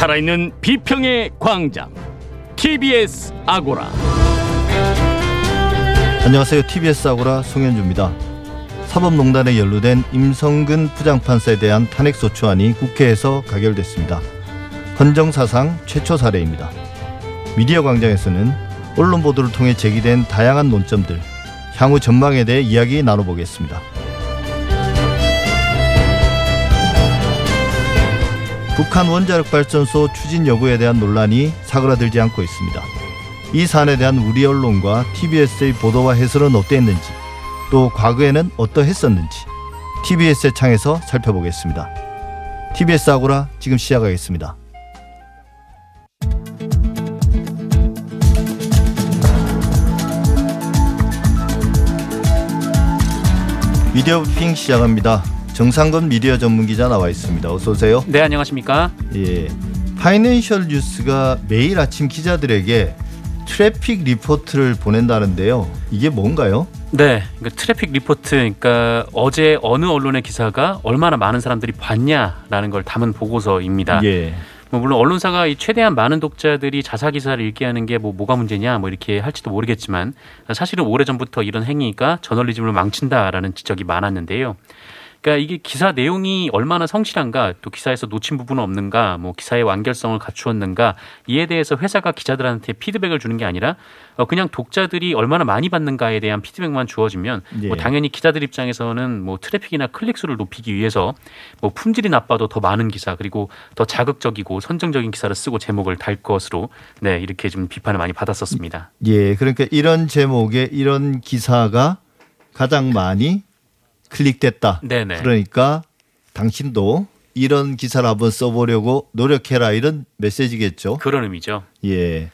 살아있는 비평의 광장 TBS 아고라 안녕하세요. TBS 아고라 송현주입니다. 사법농단에 연루된 임성근 부장판사에 대한 탄핵소추안이 국회에서 가결됐습니다. 헌정사상 최초 사례입니다. 미디어 광장에서는 언론 보도를 통해 제기된 다양한 논점들, 향후 전망에 대해 이야기 나눠보겠습니다. 북한 원자력 발전소 추진 여부에 대한 논란이 사그라들지 않고 있습니다. 이 사안에 대한 우리 언론과 TBS의 보도와 해설은 어땠는지, 또 과거에는 어떠했었는지 TBS의 창에서 살펴보겠습니다. TBS 아고라 지금 시작하겠습니다. 미디어 핑 시작합니다. 정상건 미디어 전문 기자 나와 있습니다. 어서 오세요. 네, 안녕하십니까? 예. 파이낸셜 뉴스가 매일 아침 기자들에게 트래픽 리포트를 보낸다는데요. 이게 뭔가요? 네, 그러니까 트래픽 리포트, 그러니까 어제 어느 언론의 기사가 얼마나 많은 사람들이 봤냐라는 걸 담은 보고서입니다. 예. 뭐 물론 언론사가 이 최대한 많은 독자들이 자사 기사를 읽게 하는 게 뭐 뭐가 문제냐 뭐 이렇게 할지도 모르겠지만 사실은 오래 전부터 이런 행위가 저널리즘을 망친다라는 지적이 많았는데요. 그러니까 이게 기사 내용이 얼마나 성실한가, 또 기사에서 놓친 부분은 없는가, 뭐 기사의 완결성을 갖추었는가 이에 대해서 회사가 기자들한테 피드백을 주는 게 아니라 어, 그냥 독자들이 얼마나 많이 받는가에 대한 피드백만 주어지면 예. 뭐 당연히 기자들 입장에서는 뭐 트래픽이나 클릭 수를 높이기 위해서 뭐 품질이 나빠도 더 많은 기사 그리고 더 자극적이고 선정적인 기사를 쓰고 제목을 달 것으로 네 이렇게 좀 비판을 많이 받았었습니다. 예. 그러니까 이런 제목의 이런 기사가 가장 많이 클릭됐다. 네네. 그러니까 당신도 이런 기사를 한번 써보려고 노력해라 이런 메시지겠죠. 그런 의미죠. 예.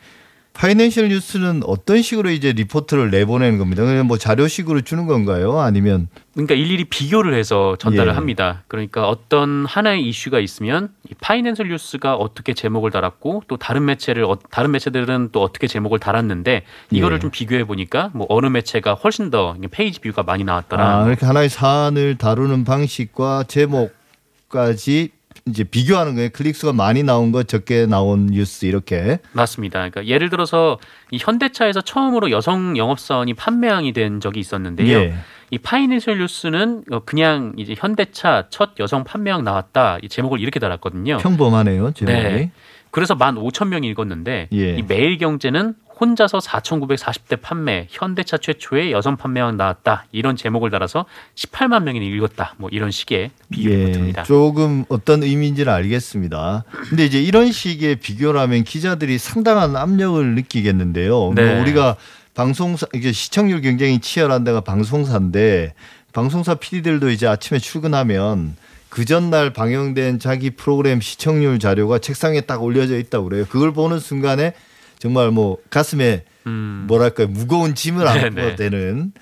파이낸셜 뉴스는 어떤 식으로 이제 리포트를 내보내는 겁니다. 그냥 뭐 자료식으로 주는 건가요? 아니면 그러니까 일일이 비교를 해서 전달을 예. 합니다. 그러니까 어떤 하나의 이슈가 있으면 이 파이낸셜 뉴스가 어떻게 제목을 달았고 또 다른 매체를 어- 다른 매체들은 또 어떻게 제목을 달았는데 이거를 예. 좀 비교해 보니까 뭐 어느 매체가 훨씬 더 page view가 많이 나왔더라. 아, 이렇게 하나의 사안을 다루는 방식과 제목까지 이제 비교하는 거예요. 클릭수가 많이 나온 거 적게 나온 뉴스 이렇게. 맞습니다. 그러니까 예를 들어서 이 현대차에서 처음으로 여성 영업사원이 판매왕이 된 적이 있었는데요. 예. 이 파이낸셜 뉴스는 어, 그냥 이제 현대차 첫 여성 판매왕 나왔다 이 제목을 이렇게 달았거든요. 평범하네요. 제목이. 네. 그래서 15,000명이 읽었는데 예. 이 매일경제는 혼자서 4,940대 판매 현대차 최초의 여성 판매왕 나왔다 이런 제목을 달아서 18만 명이 읽었다 뭐 이런 식의 비유 예, 리포트입니다. 조금 어떤 의미인지는 알겠습니다. 근데 이제 이런 식의 비교라면 기자들이 상당한 압력을 느끼겠는데요. 네. 뭐 우리가 방송사 이게 시청률 경쟁이 치열한 데가 방송사인데 방송사 PD들도 이제 아침에 출근하면 그 전날 방영된 자기 프로그램 시청률 자료가 책상에 딱 올려져 있다고 그래요. 그걸 보는 순간에 정말 뭐 가슴에 음, 뭐랄까요 무거운 짐을. 안게 되는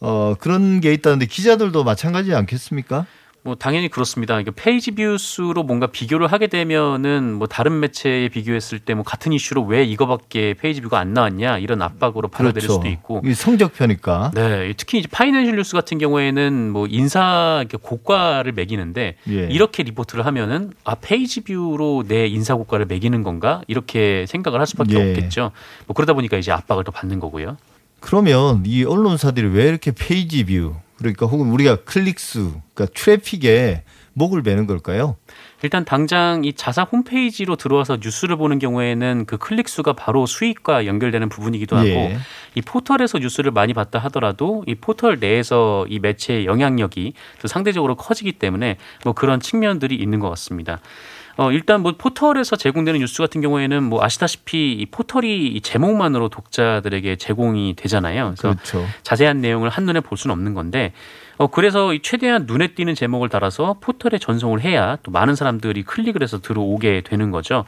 어 그런 게 있다는데 기자들도 마찬가지 않겠습니까? 뭐 당연히 그렇습니다. 이게 page view 수로 뭔가 비교를 하게 되면은 뭐 다른 매체에 비교했을 때 뭐 같은 이슈로 왜 이거밖에 page view가 안 나왔냐 이런 압박으로 받아들일 수도 있고 성적표니까. 네, 특히 이제 파이낸셜 뉴스 같은 경우에는 뭐 인사 고과를 매기는데 예. 이렇게 리포트를 하면은 아 page view로 내 인사 고과를 매기는 건가 이렇게 생각을 할 수밖에 예. 없겠죠. 뭐 그러다 보니까 이제 압박을 더 받는 거고요. 그러면 이 언론사들이 왜 이렇게 page view 그러니까 혹은 우리가 클릭수 그러니까 트래픽에 목을 매는 걸까요? 일단 당장 이 자사 홈페이지로 들어와서 뉴스를 보는 경우에는 그 클릭 수가 바로 수익과 연결되는 부분이기도 하고 예. 이 포털에서 뉴스를 많이 봤다 하더라도 이 포털 내에서 이 매체의 영향력이 또 상대적으로 커지기 때문에 뭐 그런 측면들이 있는 것 같습니다. 어, 일단 뭐 포털에서 제공되는 뉴스 같은 경우에는 뭐 아시다시피 이 포털이 이 제목만으로 독자들에게 제공이 되잖아요. 그래서 그렇죠. 자세한 내용을 한눈에 볼 수는 없는 건데 어, 그래서 이 최대한 눈에 띄는 제목을 달아서 포털에 전송을 해야 또 많은 사람들이 클릭을 해서 들어오게 되는 거죠.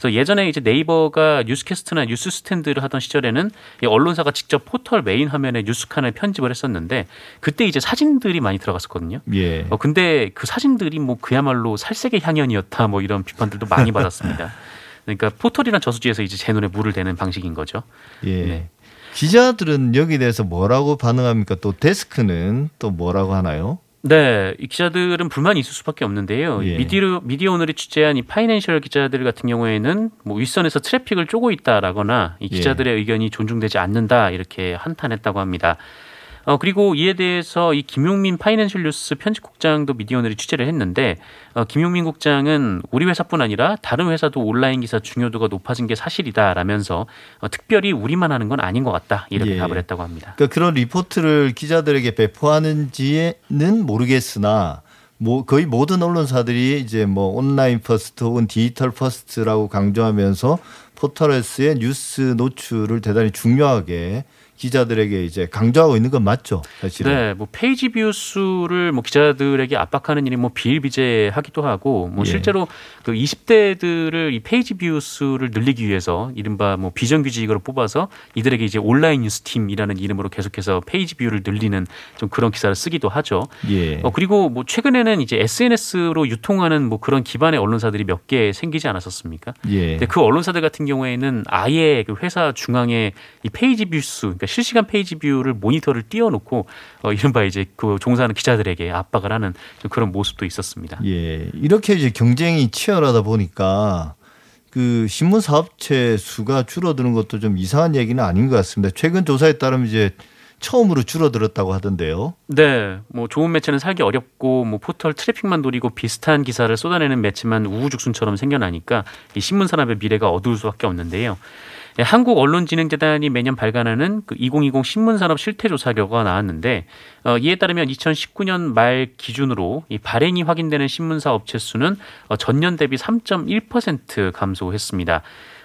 그래서 예전에 이제 네이버가 뉴스캐스트나 뉴스 스탠드를 하던 시절에는 이 언론사가 직접 포털 메인 화면에 뉴스 칸을 편집을 했었는데 그때 이제 사진들이 많이 들어갔었거든요. 예. 어, 근데 그 사진들이 뭐 그야말로 살색의 향연이었다 뭐 이런 비판들도 많이 받았습니다. 그러니까 포털이란 저수지에서 이제 제 논에 물을 대는 방식인 거죠. 예. 네. 기자들은 여기 대해서 뭐라고 반응합니까? 또 데스크는 또 뭐라고 하나요? 네, 이 기자들은 불만이 있을 수밖에 없는데요. 예. 미디어 미디어 오늘이 취재한 이 파이낸셜 기자들 같은 경우에는 뭐 윗선에서 트래픽을 쪼고 있다라거나 이 예. 기자들의 의견이 존중되지 않는다 이렇게 한탄했다고 합니다. 어 그리고 이에 대해서 이 김용민 파이낸셜 뉴스 편집국장도 미디어 오늘이 취재를 했는데 어, 김용민 국장은 우리 회사뿐 아니라 다른 회사도 온라인 기사 중요도가 높아진 게 사실이다라면서 어, 특별히 우리만 하는 건 아닌 것 같다 이렇게 예. 답을 했다고 합니다. 그러니까 그런 리포트를 기자들에게 배포하는지는 모르겠으나 뭐 거의 모든 언론사들이 이제 뭐 online first 혹은 digital first라고 강조하면서 포털에서의 뉴스 노출을 대단히 중요하게 기자들에게 이제 강조하고 있는 건 맞죠, 사실은. 네, 뭐 page view 수를 뭐 기자들에게 압박하는 일이 뭐 비일비재하기도 하고 뭐 예. 실제로 그 20대들을 이 page view 수를 늘리기 위해서 이른바 뭐 비정규직으로 뽑아서 이들에게 이제 온라인 뉴스 팀이라는 이름으로 계속해서 page view를 늘리는 좀 그런 기사를 쓰기도 하죠. 예. 어 그리고 뭐 최근에는 이제 SNS로 유통하는 뭐 그런 기반의 언론사들이 몇 개 생기지 않았었습니까? 예. 근데 그 언론사들 같은 경우에는 아예 그 회사 중앙에 이 page view 수, 그러니까 실시간 page view를 모니터를 띄워놓고 어, 이른바 이제 그 종사하는 기자들에게 압박을 하는 좀 그런 모습도 있었습니다. 예. 이렇게 이제 경쟁이 치열하다 보니까 그 신문 사업체 수가 줄어드는 것도 좀 이상한 얘기는 아닌 것 같습니다. 최근 조사에 따르면 이제 처음으로 줄어들었다고 하던데요. 네, 뭐 좋은 매체는 살기 어렵고 뭐 포털 트래픽만 노리고 비슷한 기사를 쏟아내는 매체만 우후죽순처럼 생겨나니까 이 신문 산업의 미래가 어두울 수밖에 없는데요. 예, 한국 언론진흥재단이 매년 발간하는 그 2020 신문산업 실태조사 결과가 나왔는데 어, 이에 따르면 2019년 말 기준으로 이 발행이 확인되는 신문사 업체 수는 어, 전년 대비 3.1% 감소했습니다.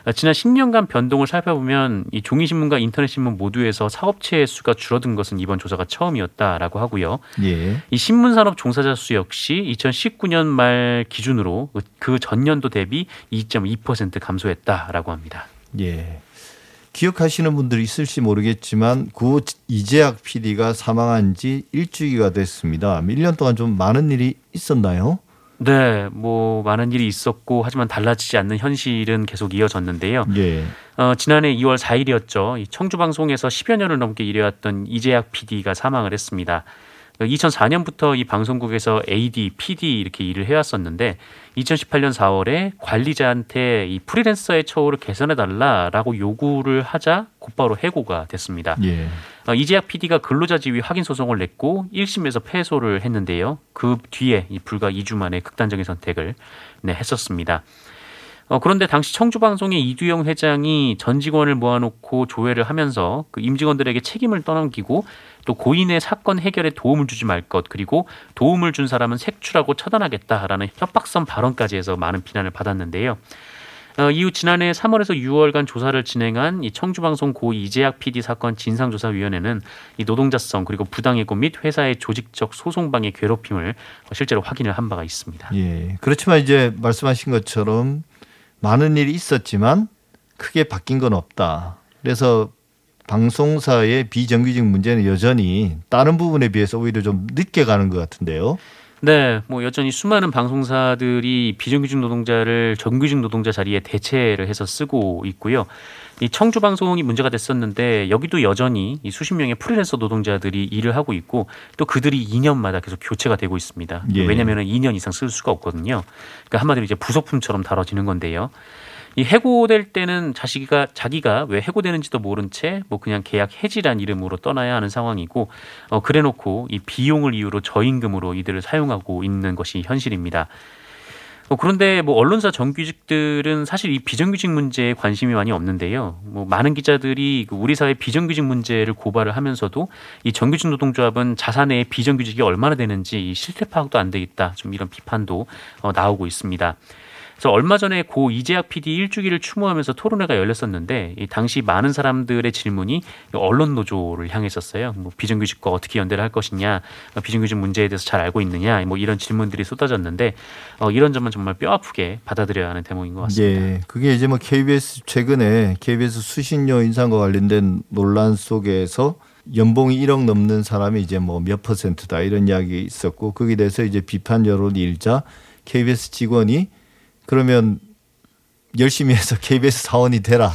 어, 지난 10년간 변동을 살펴보면 이 종이신문과 인터넷신문 모두에서 사업체의 수가 줄어든 것은 이번 조사가 처음이었다라고 하고요. 예. 이 신문산업 종사자 수 역시 2019년 말 기준으로 그 전년도 대비 2.2% 감소했다라고 합니다. 예. 기억하시는 분들이 있을지 모르겠지만 고 이재학 PD가 사망한 지 일주기가 됐습니다. 1년 동안 좀 많은 일이 있었나요? 네, 뭐 많은 일이 있었고 하지만 달라지지 않는 현실은 계속 이어졌는데요. 예. 어, 지난해 2월 4일이었죠. 이 청주 방송에서 10여 년을 넘게 일해왔던 이재학 PD가 사망을 했습니다. 2004년부터 이 방송국에서 AD, PD 이렇게 일을 해왔었는데 2018년 4월에 관리자한테 이 프리랜서의 처우를 개선해 달라라고 요구를 하자 곧바로 해고가 됐습니다. 예. 어, 이재학 PD가 근로자 지위 확인 소송을 냈고 1심에서 패소를 했는데요. 그 뒤에 이 불과 2주 만에 극단적인 선택을 네, 했었습니다. 어, 그런데 당시 청주방송의 이두영 회장이 전 직원을 모아놓고 조회를 하면서 그 임직원들에게 책임을 떠넘기고 또 고인의 사건 해결에 도움을 주지 말 것 그리고 도움을 준 사람은 색출하고 처단하겠다라는 협박성 발언까지 해서 많은 비난을 받았는데요. 어, 이후 지난해 3월에서 6월간 조사를 진행한 이 청주방송 고 이재학 PD 사건 진상조사위원회는 이 노동자성 그리고 부당해고 및 회사의 조직적 소송 방해 괴롭힘을 실제로 확인을 한 바가 있습니다. 예. 그렇지만 이제 말씀하신 것처럼 많은 일이 있었지만 크게 바뀐 건 없다. 그래서 방송사의 비정규직 문제는 여전히 다른 부분에 비해서 오히려 좀 늦게 가는 것 같은데요. 네, 뭐 여전히 수많은 방송사들이 비정규직 노동자를 정규직 노동자 자리에 대체를 해서 쓰고 있고요. 이 청주 방송이 문제가 됐었는데 여기도 여전히 이 수십 명의 프리랜서 노동자들이 일을 하고 있고 또 그들이 2년마다 계속 교체가 되고 있습니다. 예. 왜냐하면 2년 이상 쓸 수가 없거든요. 그러니까 한마디로 이제 부속품처럼 다뤄지는 건데요. 이 해고될 때는 자기가 자기가 왜 해고되는지도 모른 채 뭐 그냥 계약 해지란 이름으로 떠나야 하는 상황이고 어 그래놓고 이 비용을 이유로 저임금으로 이들을 사용하고 있는 것이 현실입니다. 어, 그런데 뭐 언론사 정규직들은 사실 이 비정규직 문제에 관심이 많이 없는데요. 뭐 많은 기자들이 그 우리 사회 비정규직 문제를 고발을 하면서도 이 정규직 노동조합은 자사내의 비정규직이 얼마나 되는지 이 실태 파악도 안 돼 있다. 좀 이런 비판도 어, 나오고 있습니다. 그래서 얼마 전에 고 이재학 PD 일주기를 추모하면서 토론회가 열렸었는데 이 당시 많은 사람들의 질문이 언론 노조를 향했었어요. 뭐 비정규직과 어떻게 연대를 할 것이냐, 어, 비정규직 문제에 대해서 잘 알고 있느냐, 뭐 이런 질문들이 쏟아졌는데 어, 이런 점은 정말 뼈 아프게 받아들여야 하는 대목인 것 같습니다. 예. 그게 이제 뭐 KBS 최근에 KBS 수신료 인상과 관련된 논란 속에서 연봉이 1억 넘는 사람이 이제 뭐 몇 퍼센트다 이런 이야기 있었고 거기에 대해서 이제 비판 여론이 일자 KBS 직원이 그러면 열심히 해서 KBS 사원이 되라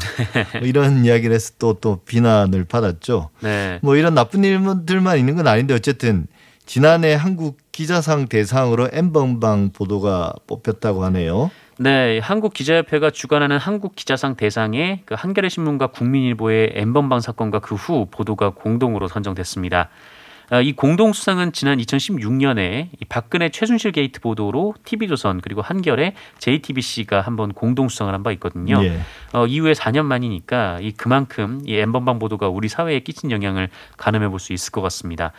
뭐 이런 이야기를 해서 또또 비난을 받았죠. 네. 뭐 이런 나쁜 일들만 있는 건 아닌데 어쨌든 지난해 한국 기자상 대상으로 엠번방 보도가 뽑혔다고 하네요. 네, 한국 기자협회가 주관하는 한국 기자상 대상에 그 한겨레 신문과 국민일보의 엠번방 사건과 그 후 보도가 공동으로 선정됐습니다. 아, 이 공동 수상은 지난 2016년에 이 박근혜 최순실 게이트 보도로 TV조선 그리고 한겨레 JTBC가 한번 공동 수상을 한 바 있거든요. 예. 어, 이후에 4년 만이니까 이 그만큼 이 n번방 보도가 우리 사회에 끼친 영향을 가늠해 볼 수 있을 것 같습니다.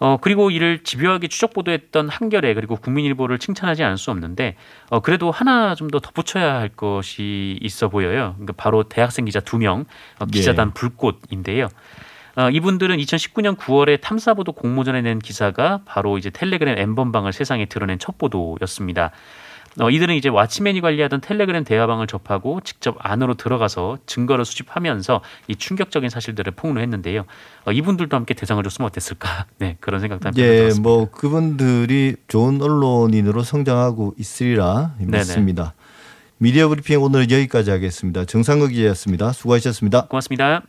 어, 그리고 이를 집요하게 추적 보도했던 한겨레 그리고 국민일보를 칭찬하지 않을 수 없는데 어, 그래도 하나 좀 더 덧붙여야 할 것이 있어 보여요. 그러니까 바로 대학생 기자 두명 어, 기자단 불꽃인데요. 어, 이분들은 2019년 9월에 탐사보도 공모전에 낸 기사가 바로 이제 텔레그램 엠번방을 세상에 드러낸 첫 보도였습니다. 어, 이들은 이제 왓치맨이 관리하던 텔레그램 대화방을 접하고 직접 안으로 들어가서 증거를 수집하면서 이 충격적인 사실들을 폭로했는데요. 어, 이분들도 함께 대상을 줬으면 어땠을까? 네 그런 생각도 함께 예, 들었습니다. 뭐 그분들이 좋은 언론인으로 성장하고 있으리라 네네. 믿습니다. 미디어 브리핑 오늘 여기까지 하겠습니다. 정상극 기자였습니다. 수고하셨습니다. 고맙습니다.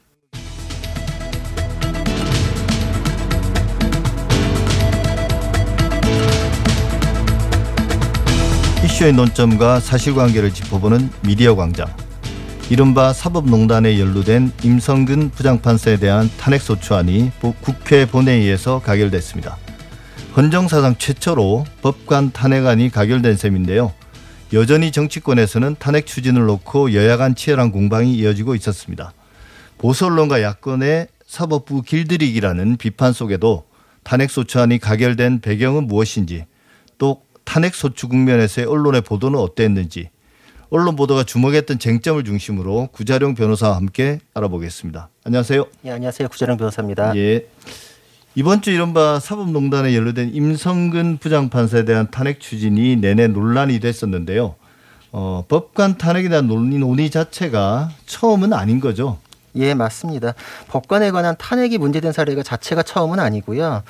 이슈의 논점과 사실관계를 짚어보는 미디어 광장. 이른바 사법농단에 연루된 임성근 부장판사에 대한 탄핵소추안이 보- 국회 본회의에서 가결됐습니다. 헌정사상 최초로 법관 탄핵안이 가결된 셈인데요. 여전히 정치권에서는 탄핵 추진을 놓고 여야 간 치열한 공방이 이어지고 있었습니다. 보수 언론과 야권의 사법부 길들이기라는 비판 속에도 탄핵소추안이 가결된 배경은 무엇인지 또 탄핵 소추 국면에서의 언론의 보도는 어땠는지 언론 보도가 주목했던 쟁점을 중심으로 구자룡 변호사와 함께 알아보겠습니다. 안녕하세요. 예, 안녕하세요. 구자령 변호사입니다. 예. 이번 주 이른바 사법농단에 연루된 임성근 부장판사에 대한 탄핵 추진이 내내 논란이 됐었는데요. 어, 법관 탄핵에 대한 논의, 논의 자체가 처음은 아닌 거죠. 예, 맞습니다. 법관에 관한 탄핵이 문제된 사례가 자체가 처음은 아니고요.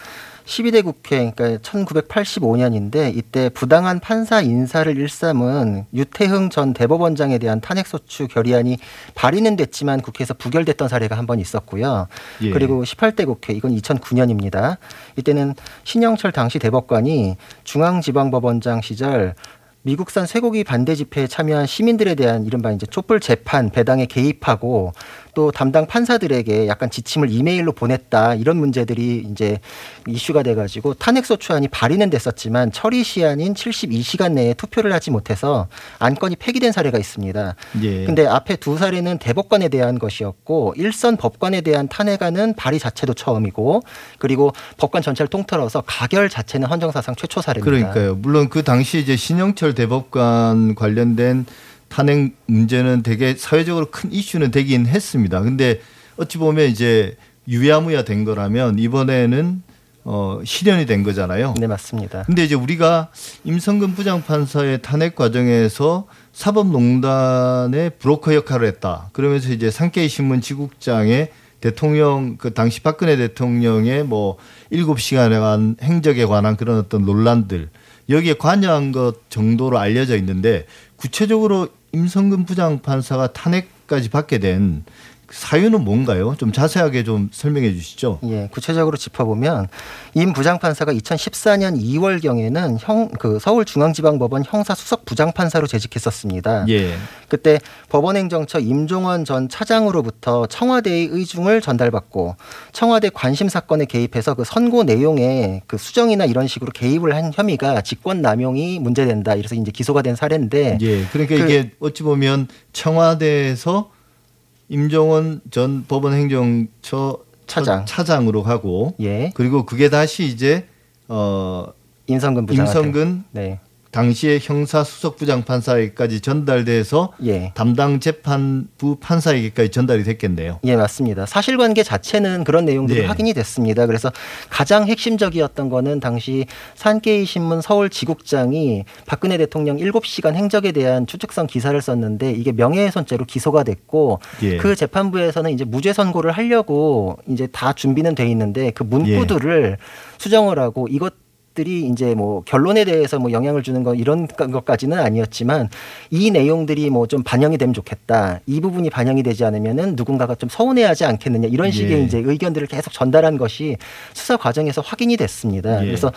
12대 국회, 그러니까 1985년인데 이때 부당한 판사 인사를 일삼은 유태흥 전 대법원장에 대한 탄핵소추 결의안이 발의는 됐지만 국회에서 부결됐던 사례가 한 번 있었고요. 예. 그리고 18대 국회, 이건 2009년입니다. 이때는 신영철 당시 대법관이 중앙지방법원장 시절 미국산 쇠고기 반대 집회에 참여한 시민들에 대한 이른바 이제 촛불 재판 배당에 개입하고 또 담당 판사들에게 약간 지침을 이메일로 보냈다 이런 문제들이 이제 이슈가 돼가지고 탄핵소추안이 발의는 됐었지만 처리 시한인 72시간 내에 투표를 하지 못해서 안건이 폐기된 사례가 있습니다. 예. 근데 앞에 두 사례는 대법관에 대한 것이었고 일선 법관에 대한 탄핵안은 발의 자체도 처음이고 그리고 법관 전체를 통틀어서 가결 자체는 헌정사상 최초 사례입니다. 그러니까요. 물론 그 당시 이제 신영철 대법관 관련된 탄핵 문제는 되게 사회적으로 큰 이슈는 되긴 했습니다. 근데 어찌 보면 이제 유야무야 된 거라면 이번에는 어 실현이 된 거잖아요. 네 맞습니다. 근데 이제 우리가 임성근 부장판사의 탄핵 과정에서 사법농단의 브로커 역할을 했다. 그러면서 이제 산케이 신문 지국장의 대통령 그 당시 박근혜 대통령의 뭐 일곱 시간에 관한 행적에 관한 그런 어떤 논란들 여기에 관여한 것 정도로 알려져 있는데 구체적으로 임성근 부장판사가 탄핵까지 받게 된 사유는 뭔가요? 좀 자세하게 좀 설명해 주시죠. 예, 구체적으로 짚어보면 임 부장판사가 2014년 2월경에는 형 그 서울중앙지방법원 형사 수석 부장판사로 재직했었습니다. 예. 그때 법원행정처 임종원 전 차장으로부터 청와대의 의중을 전달받고 청와대 관심 사건에 개입해서 그 선고 내용에 그 수정이나 이런 식으로 개입을 한 혐의가 직권 남용이 문제된다. 이래서 이제 기소가 된 사례인데 예. 그러니까 그- 이게 어찌 보면 청와대에서 임종원 전 법원 행정처 차장. 차장으로 가고 예, 그리고 그게 다시 이제 어 임성근 부장 임성근 네, 당시의 형사 수석 부 장판사에까지 전달돼서 예. 담당 재판부 판사에게까지 전달이 됐겠네요. 예, 맞습니다. 사실관계 자체는 그런 내용들이 네. 확인이 됐습니다. 그래서 가장 핵심적이었던 거는 당시 산케이 신문 서울 지국장이 박근혜 대통령 7시간 행적에 대한 추측성 기사를 썼는데 이게 명예훼손죄로 기소가 됐고 예. 그 재판부에서는 이제 무죄 선고를 하려고 이제 다 준비는 돼 있는데 그 문구들을 수정을 하고 이것 것들이 이제 뭐 결론에 대해서 뭐 영향을 주는 거 이런 것까지는 아니었지만 이 내용들이 뭐 좀 반영이 되면 좋겠다. 이 부분이 반영이 되지 않으면은 누군가가 좀 서운해하지 않겠느냐 이런 식의 예. 이제 의견들을 계속 전달한 것이 수사 과정에서 확인이 됐습니다. 예. 그래서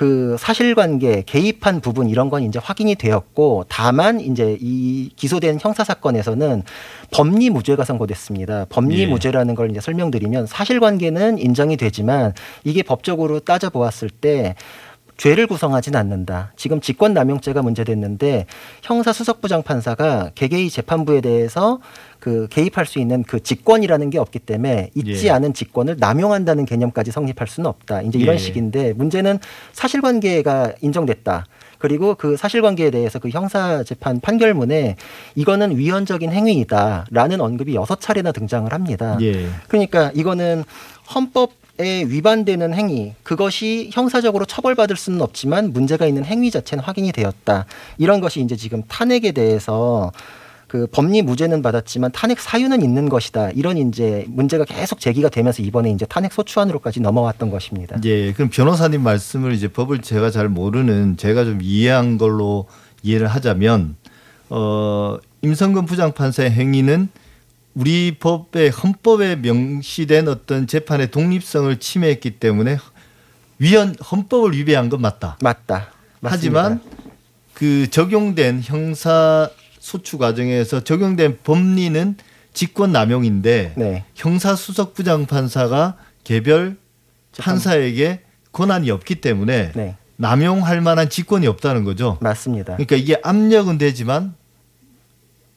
그 사실관계 개입한 부분 이런 건 이제 확인이 되었고 다만 이제 이 기소된 형사 사건에서는 법리 무죄가 선고됐습니다. 법리 예. 무죄라는 걸 이제 설명드리면 사실관계는 인정이 되지만 이게 법적으로 따져 보았을 때 죄를 구성하진 않는다. 지금 직권남용죄가 문제됐는데 형사 수석부 장 판사가 개개의 재판부에 대해서 그 개입할 수 있는 그 직권이라는 게 없기 때문에 있지 예. 않은 직권을 남용한다는 개념까지 성립할 수는 없다. 이제 이런 예. 식인데 문제는 사실관계가 인정됐다. 그리고 그 사실관계에 대해서 그 형사 재판 판결문에 이거는 위헌적인 행위이다라는 언급이 여섯 차례나 등장을 합니다. 예. 그러니까 이거는 헌법에 위반되는 행위 그것이 형사적으로 처벌받을 수는 없지만 문제가 있는 행위 자체는 확인이 되었다. 이런 것이 이제 지금 탄핵에 대해서 그 법리 무죄는 받았지만 탄핵 사유는 있는 것이다. 이런 이제 문제가 계속 제기가 되면서 이번에 이제 탄핵 소추안으로까지 넘어왔던 것입니다. 예, 그럼 변호사님 말씀을 이제 법을 제가 잘 모르는 제가 좀 이해한 걸로 이해를 하자면 어 임성근 부장판사의 행위는 우리 법의 헌법에 명시된 어떤 재판의 독립성을 침해했기 때문에 위헌 헌법을 위배한 건 맞다. 맞다. 맞습니다. 하지만 그 적용된 형사 소추 과정에서 적용된 법리는 직권 남용인데 네. 형사 수석 부장 판사가 개별 판사에게 권한이 없기 때문에 네. 남용할 만한 직권이 없다는 거죠. 맞습니다. 그러니까 이게 압력은 되지만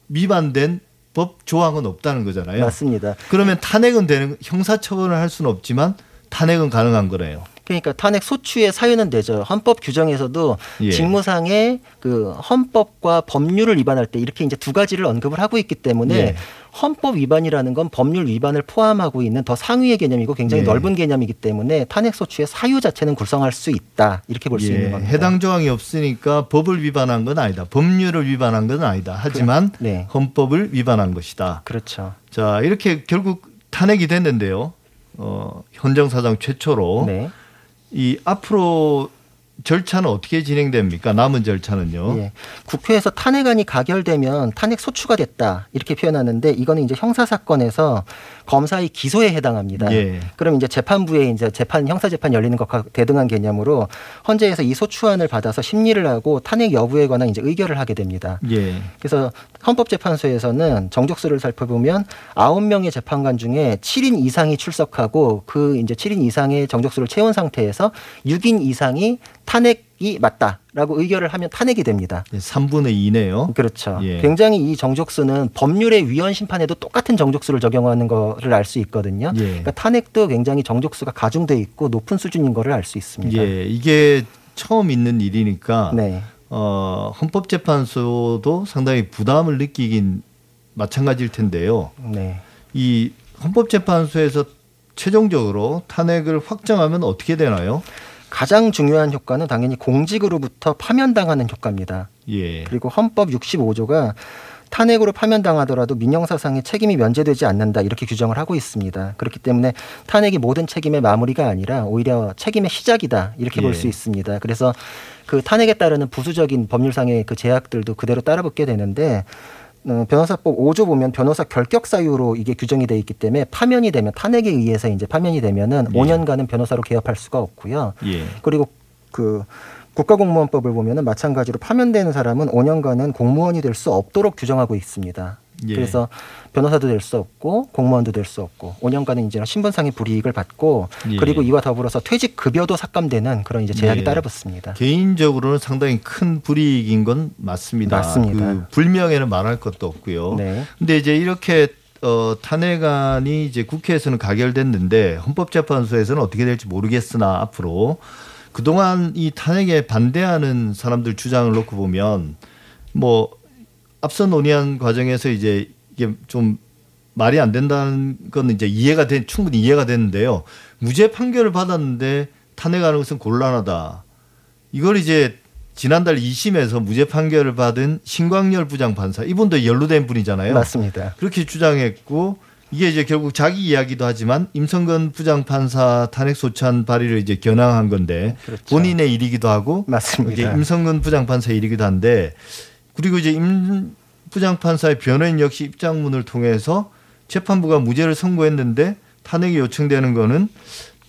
위반된 법 조항은 없다는 거잖아요. 맞습니다. 그러면 탄핵은 되는 형사 처벌을 할 수는 없지만 탄핵은 가능한 거네요. 그러니까 탄핵 소추의 사유는 되죠. 헌법 규정에서도 예. 직무상의 그 헌법과 법률을 위반할 때 이렇게 이제 두 가지를 언급을 하고 있기 때문에 예. 헌법 위반이라는 건 법률 위반을 포함하고 있는 더 상위의 개념이고 굉장히 예. 넓은 개념이기 때문에 탄핵 소추의 사유 자체는 굴성할 수 있다 이렇게 볼수 예, 있는 겁니다. 해당 조항이 없으니까 법을 위반한 건 아니다. 법률을 위반한 건 아니다. 하지만 네. 헌법을 위반한 것이다. 그렇죠. 자, 이렇게 결국 탄핵이 됐는데요. 어, 현정 사장 최초로 네. 이 앞으로 절차는 어떻게 진행됩니까? 남은 절차는요. 예. 국회에서 탄핵안이 가결되면 탄핵 소추가 됐다 이렇게 표현하는데 이거는 이제 형사 사건에서 검사의 기소에 해당합니다. 예. 그럼 이제 재판부에 이제 재판 형사 재판 열리는 것과 대등한 개념으로 헌재에서 이 소추안을 받아서 심리를 하고 탄핵 여부에 관한 이제 의결을 하게 됩니다. 예. 그래서 헌법재판소에서는 정족수를 살펴보면 아홉 명의 재판관 중에 7인 이상이 출석하고 그 이제 7인 이상의 정족수를 채운 상태에서 6인 이상이 탄핵 이 맞다라고 의결을 하면 탄핵이 됩니다. 3분의 2네요. 그렇죠. 예. 굉장히 이 정족수는 법률의 위헌 심판에도 똑같은 정족수를 적용하는 거를 알 수 있거든요. 예. 그러니까 탄핵도 굉장히 정족수가 가중돼 있고 높은 수준인 거를 알 수 있습니다. 예. 이게 처음 있는 일이니까 네. 어, 헌법재판소도 상당히 부담을 느끼긴 마찬가지일 텐데요. 네. 이 헌법재판소에서 최종적으로 탄핵을 확정하면 어떻게 되나요? 가장 중요한 효과는 당연히 공직으로부터 파면당하는 효과입니다. 예. 그리고 헌법 65조가 탄핵으로 파면당하더라도 민형사상의 책임이 면제되지 않는다 이렇게 규정을 하고 있습니다. 그렇기 때문에 탄핵이 모든 책임의 마무리가 아니라 오히려 책임의 시작이다 이렇게 볼 예. 수 있습니다. 그래서 그 탄핵에 따르는 부수적인 법률상의 그 제약들도 그대로 따라붙게 되는데 어, 변호사법 5조 보면 변호사 결격 사유로 이게 규정이 돼 있기 때문에 파면이 되면 탄핵에 의해서 이제 파면이 되면은 예. 5년간은 변호사로 개업할 수가 없고요. 예. 그리고 그 국가공무원법을 보면은 마찬가지로 파면되는 사람은 5년간은 공무원이 될 수 없도록 규정하고 있습니다. 예. 그래서 변호사도 될 수 없고 공무원도 될 수 없고 5년간은 이제 신분상의 불이익을 받고 예. 그리고 이와 더불어서 퇴직 급여도 삭감되는 그런 이제 제약이 예. 따라붙습니다. 개인적으로는 상당히 큰 불이익인 건 맞습니다. 맞습니다. 그 불명예는 말할 것도 없고요. 네. 근데 이제 이렇게 어, 탄핵안이 이제 국회에서는 가결됐는데 헌법재판소에서는 어떻게 될지 모르겠으나 앞으로 그동안 이 탄핵에 반대하는 사람들 주장을 놓고 보면 뭐 앞서 논의한 과정에서 이제 이게 좀 말이 안 된다는 건 이제 이해가 된 충분히 이해가 되는데요. 무죄 판결을 받았는데 탄핵하는 것은 곤란하다. 이걸 이제 지난달 2심에서 무죄 판결을 받은 신광열 부장 판사 이분도 연루된 분이잖아요. 맞습니다. 그렇게 주장했고 이게 이제 결국 자기 이야기도 하지만 임성근 부장 판사 탄핵 소추안 발의를 이제 겨냥한 건데 그렇죠. 본인의 일이기도 하고 맞습니다. 이게 임성근 부장 판사의 일이기도 한데 그리고 이제 임 부장판사의 변호인 역시 입장문을 통해서 재판부가 무죄를 선고했는데 탄핵이 요청되는 거는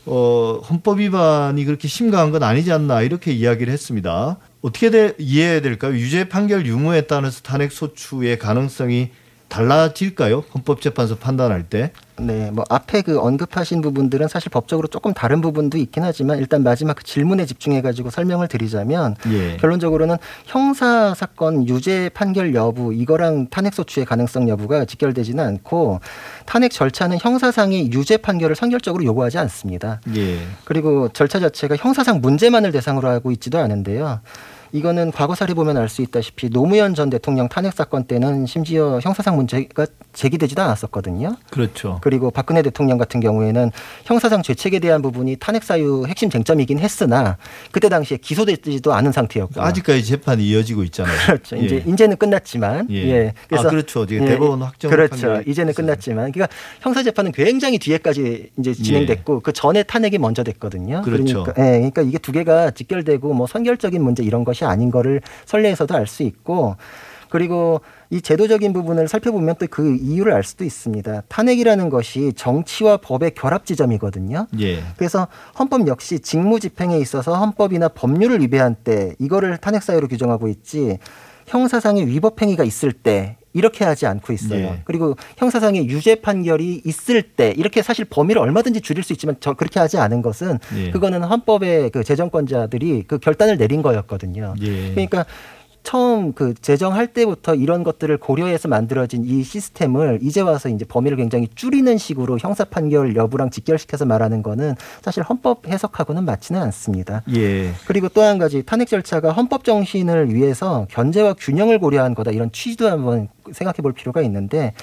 어, 헌법 위반이 그렇게 심각한 건 아니지 않나 이렇게 이야기를 했습니다. 어떻게 돼, 이해해야 될까요? 유죄 판결 유무에 따라서 탄핵 소추의 가능성이 달라질까요? 헌법재판소 판단할 때. 네, 뭐 앞에 그 언급하신 부분들은 사실 법적으로 조금 다른 부분도 있긴 하지만 일단 마지막 그 질문에 집중해 가지고 설명을 드리자면 예. 결론적으로는 형사 사건 유죄 판결 여부 이거랑 탄핵 소추의 가능성 여부가 직결되지는 않고 탄핵 절차는 형사상의 유죄 판결을 선결적으로 요구하지 않습니다. 예. 그리고 절차 자체가 형사상 문제만을 대상으로 하고 있지도 않은데요. 이거는 과거 사례 보면 알 수 있다시피 노무현 전 대통령 탄핵 사건 때는 심지어 형사상 문제가 제기되지도 않았었거든요. 그렇죠. 그리고 박근혜 대통령 같은 경우에는 형사상 죄책에 대한 부분이 탄핵 사유 핵심 쟁점이긴 했으나 그때 당시에 기소되지도 않은 상태였고 아직까지 재판이 이어지고 있잖아요. 그렇죠. 이제 예. 이제는 끝났지만 예. 예. 아, 그렇죠. 지금 예, 대법원 확정 그렇죠. 이제는 있어요. 끝났지만 그러니까 형사 재판은 굉장히 뒤에까지 이제 진행됐고 그 전에 탄핵이 먼저 됐거든요. 예. 그렇죠. 그러니까, 예, 그러니까 이게 두 개가 직결되고 뭐 선결적인 문제 이런 것이 아닌 거를 선례에서도 알 수 있고 그리고 이 제도적인 부분을 살펴보면 또 그 이유를 알 수도 있습니다. 탄핵이라는 것이 정치와 법의 결합 지점이거든요. 예. 그래서 헌법 역시 직무 집행에 있어서 헌법이나 법률을 위배한 때 이거를 탄핵 사유로 규정하고 있지 형사상의 위법 행위가 있을 때 이렇게 하지 않고 있어요. 예. 그리고 형사상의 유죄 판결이 있을 때 이렇게 사실 범위를 얼마든지 줄일 수 있지만 저 그렇게 하지 않은 것은 예. 그거는 헌법의 그 재정권자들이 그 결단을 내린 거였거든요. 예. 그러니까 처음 그 제정할 때부터 이런 것들을 고려해서 만들어진 이 시스템을 이제 와서 이제 범위를 굉장히 줄이는 식으로 형사 판결 여부랑 직결시켜서 말하는 거는 사실 헌법 해석하고는 맞지는 않습니다. 예. 그리고 또 한 가지 탄핵 절차가 헌법 정신을 위해서 견제와 균형을 고려한 거다 이런 취지도 한번 생각해 볼 필요가 있는데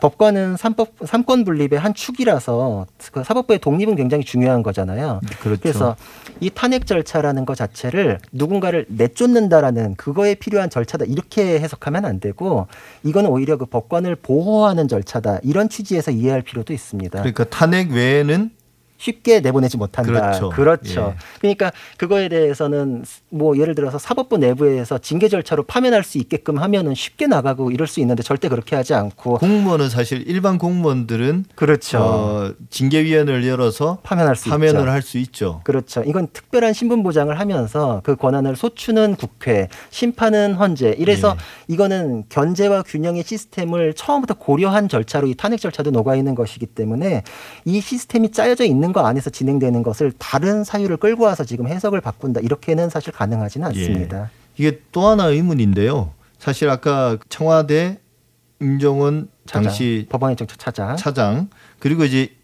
법관은 삼법 삼권 분립의 한 축이라서 그 사법부의 독립은 굉장히 중요한 거잖아요. 그렇죠. 그래서 이 탄핵 절차라는 것 자체를 누군가를 내쫓는다라는 그거에 필요한 절차다 이렇게 해석하면 안 되고 이거는 오히려 그 법관을 보호하는 절차다 이런 취지에서 이해할 필요도 있습니다. 그러니까 탄핵 외에는 쉽게 내보내지 못한다. 그렇죠. 그렇죠. 예. 그러니까 그거에 대해서는 뭐 예를 들어서 사법부 내부에서 징계 절차로 파면할 수 있게끔 하면은 쉽게 나가고 이럴 수 있는데 절대 그렇게 하지 않고 공무원은 사실 일반 공무원들은 그렇죠. 어, 징계위원회를 열어서 파면할 수 파면을. 할 수 있죠. 그렇죠. 이건 특별한 신분 보장을 하면서 그 권한을 소추는 국회, 심판은 헌재. 이래서 예. 이거는 견제와 균형의 시스템을 처음부터 고려한 절차로 이 탄핵 절차도 녹아 있는 것이기 때문에 이 시스템이 짜여져 있는 거 안에서 진행되는 것을 다른 사유를 끌고 와서 지금 해석을 바꾼다. 이렇게는 사실 가능하지는 예. 않습니다. 이게 또 하나 의문인데요. 사실 아까 청와대 임종원 당시 법원행정처 차장. 차장 그리고 이제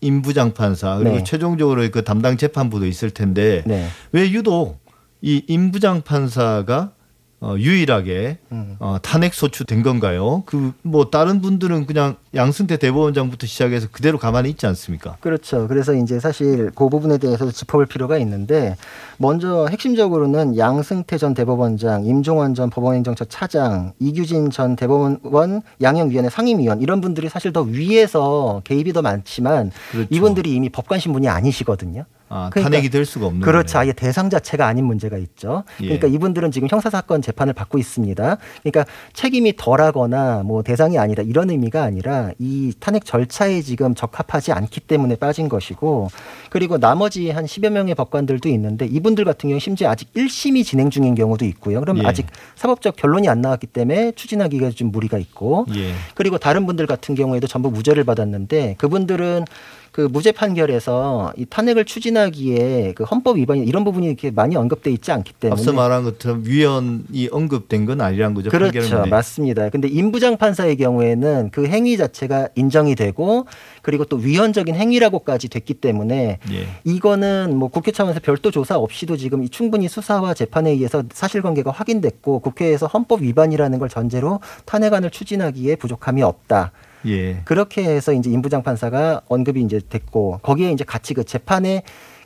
임부장 판사 그리고 네. 최종적으로 그 담당 재판부도 있을 텐데 네. 왜 유독 이 임부장 판사가 어, 유일하게 음. 어, 탄핵 소추된 건가요? 그 뭐 다른 분들은 그냥 양승태 대법원장부터 시작해서 그대로 가만히 있지 않습니까? 그렇죠. 그래서 이제 사실 그 부분에 대해서도 짚어볼 필요가 있는데 먼저 핵심적으로는 양승태 전 대법원장, 임종원 전 법원행정처 차장, 이규진 전 대법원 양형위원회 상임위원 이런 분들이 사실 더 위에서 개입이 더 많지만 그렇죠. 이분들이 이미 법관 신분이 아니시거든요. 아, 그러니까- 탄핵이 될 수가 없는 그렇죠. 거네요. 아예 대상 자체가 아닌 문제가 있죠. 예. 그러니까 이분들은 지금 형사 사건 재판을 받고 있습니다. 그러니까 책임이 덜하거나 뭐 대상이 아니다 이런 의미가 아니라 이 탄핵 절차에 지금 적합하지 않기 때문에 빠진 것이고 그리고 나머지 한 10여 명의 법관들도 있는데 이분들 같은 경우 심지어 아직 1심이 진행 중인 경우도 있고요. 그럼 예. 아직 사법적 결론이 안 나왔기 때문에 추진하기가 좀 무리가 있고 예. 그리고 다른 분들 같은 경우에도 전부 무죄를 받았는데 그분들은 그 무죄 판결에서 이 탄핵을 추진하기에 그 헌법 위반이 이런 부분이 이렇게 많이 언급돼 있지 않기 때문에 앞서 말한 것처럼 위헌이 언급된 건 아니란 거죠. 그렇죠. 맞습니다. 근데 임부장 판사의 경우에는 그 행위 자체가 인정이 되고 그리고 또 위헌적인 행위라고까지 됐기 때문에 예. 이거는 뭐 국회 차원에서 별도 조사 없이도 지금 이 충분히 수사와 재판에 의해서 사실관계가 확인됐고 국회에서 헌법 위반이라는 걸 전제로 탄핵안을 추진하기에 부족함이 없다. 예. 그렇게 해서 이제 임부장 판사가 언급이 이제 됐고 거기에 이제 같이 그 재판에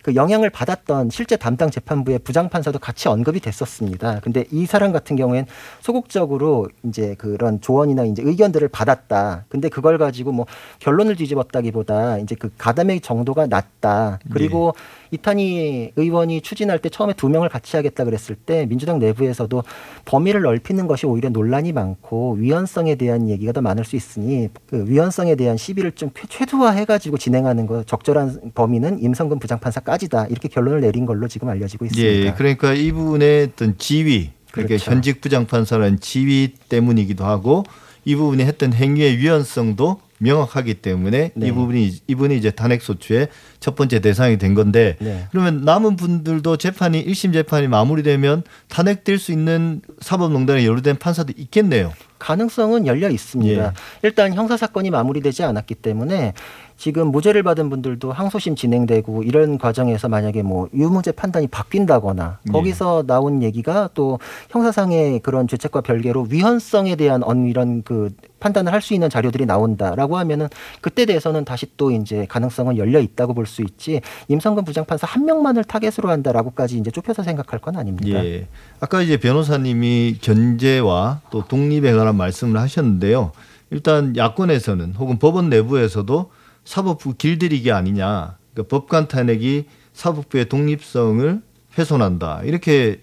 그 영향을 받았던 실제 담당 재판부의 부장판사도 같이 언급이 됐었습니다. 근데 이 사람 같은 경우엔 소극적으로 이제 그런 조언이나 이제 의견들을 받았다. 근데 그걸 가지고 뭐 결론을 뒤집었다기보다 이제 그 가담의 정도가 낮다. 그리고 이탄희 의원이 추진할 때 처음에 두 명을 같이 하겠다 그랬을 때 민주당 내부에서도 범위를 넓히는 것이 오히려 논란이 많고 위헌성에 대한 얘기가 더 많을 수 있으니 그 위헌성에 대한 시비를 좀 최소화해가지고 진행하는 거 적절한 범위는 임성근 부장판사까지 다 이렇게 결론을 내린 걸로 지금 알려지고 있습니다. 예, 그러니까 이분의 어떤 지위, 그러니까 그렇죠. 현직 부장판사라는 지위 때문이기도 하고 이 부분이 했던 행위의 위헌성도 명확하기 때문에 네. 이 부분이 이분이 이제 탄핵 소추의 첫 번째 대상이 된 건데 네. 그러면 남은 분들도 재판이 1심 재판이 마무리되면 탄핵될 수 있는 사법농단에 연루된 판사도 있겠네요. 가능성은 열려 있습니다. 예. 일단 형사 사건이 마무리되지 않았기 때문에 지금 무죄를 받은 분들도 항소심 진행되고 이런 과정에서 만약에 뭐 유무죄 판단이 바뀐다거나 예. 거기서 나온 얘기가 또 형사상의 그런 죄책과 별개로 위헌성에 대한 언 이런 그 판단을 할 수 있는 자료들이 나온다라고 하면은 그때 대해서는 다시 또 이제 가능성은 열려 있다고 볼 수 있지 임성근 부장판사 한 명만을 타겟으로 한다라고까지 이제 좁혀서 생각할 건 아닙니다. 예. 아까 이제 변호사님이 견제와 또 독립에 관한 말씀을 하셨는데요. 일단 야권에서는 혹은 법원 내부에서도 사법부 길들이기 아니냐. 그러니까 법관 탄핵이 사법부의 독립성을 훼손한다. 이렇게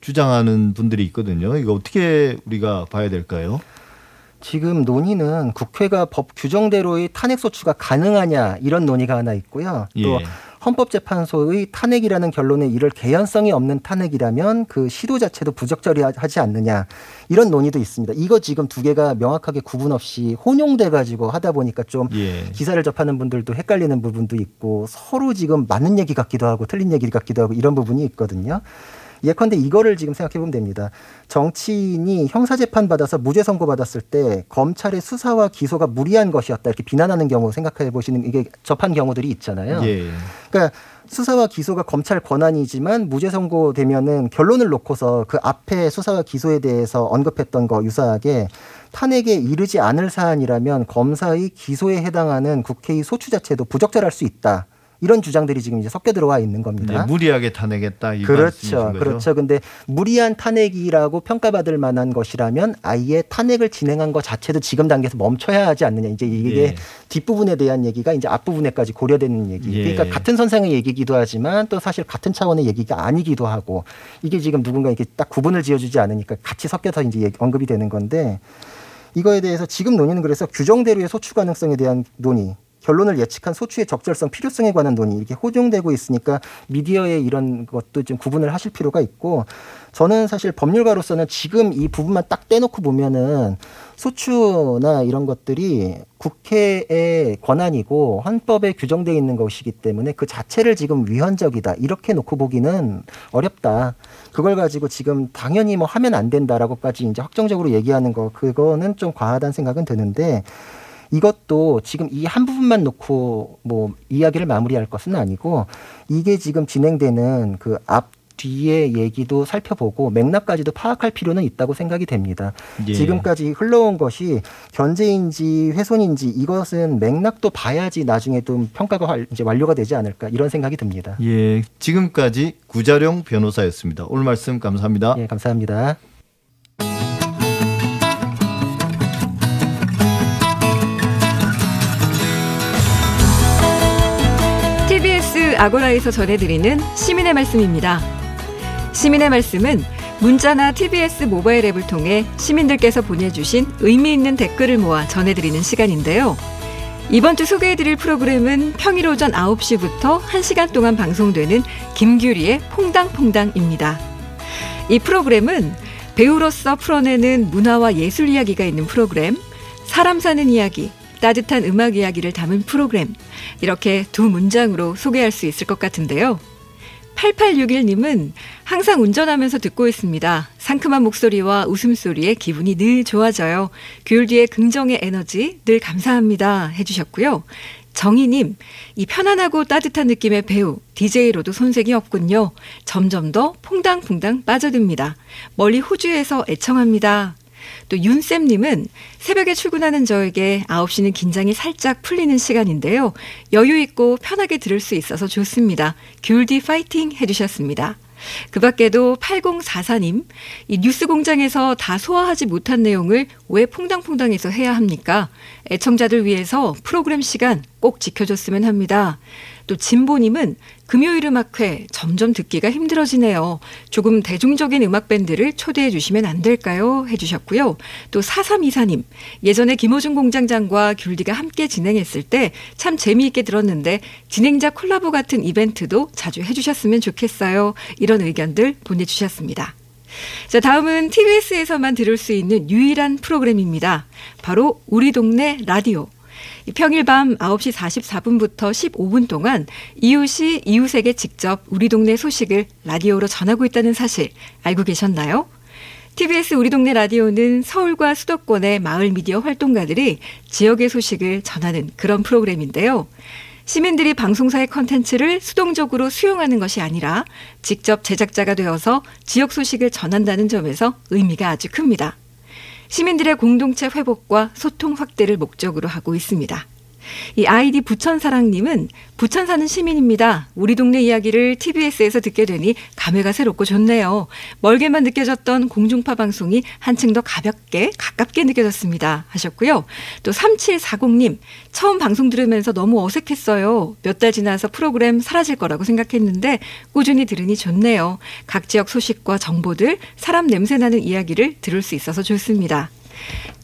주장하는 분들이 있거든요. 이거 어떻게 우리가 봐야 될까요? 지금 논의는 국회가 법 규정대로의 탄핵 소추가 가능하냐 이런 논의가 하나 있고요. 또 예. 헌법재판소의 탄핵이라는 결론에 이를 개연성이 없는 탄핵이라면 그 시도 자체도 부적절하지 않느냐 이런 논의도 있습니다. 이거 지금 두 개가 명확하게 구분 없이 혼용돼 가지고 하다 보니까 좀 예. 기사를 접하는 분들도 헷갈리는 부분도 있고 서로 지금 맞는 얘기 같기도 하고 틀린 얘기 같기도 하고 이런 부분이 있거든요. 예컨대 이거를 지금 생각해 보면 됩니다. 정치인이 형사 재판 받아서 무죄 선고 받았을 때 검찰의 수사와 기소가 무리한 것이었다 이렇게 비난하는 경우 생각해 보시는 이게 접한 경우들이 있잖아요. 예. 그러니까 수사와 기소가 검찰 권한이지만 무죄 선고되면은 결론을 놓고서 그 앞에 수사와 기소에 대해서 언급했던 거 유사하게 탄핵에 이르지 않을 사안이라면 검사의 기소에 해당하는 국회의 소추 자체도 부적절할 수 있다. 이런 주장들이 지금 이제 섞여 들어와 있는 겁니다. 무리하게 탄핵했다 이 그렇죠. 그렇죠. 근데 무리한 탄핵이라고 평가받을 만한 것이라면 아예 탄핵을 진행한 것 자체도 지금 단계에서 멈춰야 하지 않느냐. 이제 이게 예. 뒷부분에 대한 얘기가 이제 앞부분에까지 고려되는 얘기. 예. 그러니까 같은 선상의 얘기기도 하지만 또 사실 같은 차원의 얘기가 아니기도 하고 이게 지금 누군가 이렇게 딱 구분을 지어주지 않으니까 같이 섞여서 이제 언급이 되는 건데 이거에 대해서 지금 논의는 그래서 규정대로의 소추 가능성에 대한 논의. 결론을 예측한 소추의 적절성, 필요성에 관한 논의 이렇게 호종되고 있으니까 미디어의 이런 것도 좀 구분을 하실 필요가 있고 저는 사실 법률가로서는 지금 이 부분만 딱 떼놓고 보면은 소추나 이런 것들이 국회의 권한이고 헌법에 규정되어 있는 것이기 때문에 그 자체를 지금 위헌적이다 이렇게 놓고 보기는 어렵다. 그걸 가지고 지금 당연히 뭐 하면 안 된다라고까지 이제 확정적으로 얘기하는 거 그거는 좀 과하다는 생각은 드는데 이것도 지금 이 한 부분만 놓고 뭐 이야기를 마무리할 것은 아니고 이게 지금 진행되는 그 앞 뒤의 얘기도 살펴보고 맥락까지도 파악할 필요는 있다고 생각이 됩니다. 예. 지금까지 흘러온 것이 견제인지 훼손인지 이것은 맥락도 봐야지 나중에 좀 평가가 활- 이제 완료가 되지 않을까 이런 생각이 듭니다. 예, 지금까지 구자룡 변호사였습니다. 오늘 말씀 감사합니다. 예, 감사합니다. 아고라에서 전해드리는 시민의 말씀입니다. 시민의 말씀은 문자나 TBS 모바일 앱을 통해 시민들께서 보내주신 의미 있는 댓글을 모아 전해드리는 시간인데요. 이번 주 소개해드릴 프로그램은 평일 오전 9시부터 1시간 동안 방송되는 김규리의 퐁당퐁당입니다. 이 프로그램은 배우로서 풀어내는 문화와 예술 이야기가 있는 프로그램, 사람 사는 이야기, 따뜻한 음악 이야기를 담은 프로그램, 이렇게 두 문장으로 소개할 수 있을 것 같은데요. 8861님은 항상 운전하면서 듣고 있습니다. 상큼한 목소리와 웃음소리에 기분이 늘 좋아져요. 귤디의 긍정의 에너지 늘 감사합니다. 해주셨고요. 정희님, 이 편안하고 따뜻한 느낌의 배우, DJ로도 손색이 없군요. 점점 더 퐁당퐁당 빠져듭니다. 멀리 호주에서 애청합니다. 또 윤쌤님은 새벽에 출근하는 저에게 9시는 긴장이 살짝 풀리는 시간인데요. 여유 있고 편하게 들을 수 있어서 좋습니다. 귤디 파이팅 해주셨습니다. 그 밖에도 8044님, 이 뉴스 공장에서 다 소화하지 못한 내용을 왜 퐁당퐁당해서 해야 합니까? 애청자들 위해서 프로그램 시간 꼭 지켜줬으면 합니다. 또 진보님은 금요일 음악회 점점 듣기가 힘들어지네요. 조금 대중적인 음악 밴드를 초대해 주시면 안 될까요? 해주셨고요. 또 4324님 예전에 김호중 공장장과 귤디가 함께 진행했을 때 참 재미있게 들었는데 진행자 콜라보 같은 이벤트도 자주 해주셨으면 좋겠어요. 이런 의견들 보내주셨습니다. 자, 다음은 TBS에서만 들을 수 있는 유일한 프로그램입니다. 바로 우리 동네 라디오. 평일 밤 9시 44분부터 15분 동안 이웃이 이웃에게 직접 우리 동네 소식을 라디오로 전하고 있다는 사실 알고 계셨나요? TBS 우리 동네 라디오는 서울과 수도권의 마을 미디어 활동가들이 지역의 소식을 전하는 그런 프로그램인데요. 시민들이 방송사의 컨텐츠를 수동적으로 수용하는 것이 아니라 직접 제작자가 되어서 지역 소식을 전한다는 점에서 의미가 아주 큽니다. 시민들의 공동체 회복과 소통 확대를 목적으로 하고 있습니다. 이 아이디 부천사랑님은 부천 사는 시민입니다. 우리 동네 이야기를 TBS에서 듣게 되니 감회가 새롭고 좋네요. 멀게만 느껴졌던 공중파 방송이 한층 더 가볍게 가깝게 느껴졌습니다. 하셨고요. 또 3740님 처음 방송 들으면서 너무 어색했어요. 몇 달 지나서 프로그램 사라질 거라고 생각했는데 꾸준히 들으니 좋네요. 각 지역 소식과 정보들, 사람 냄새 나는 이야기를 들을 수 있어서 좋습니다.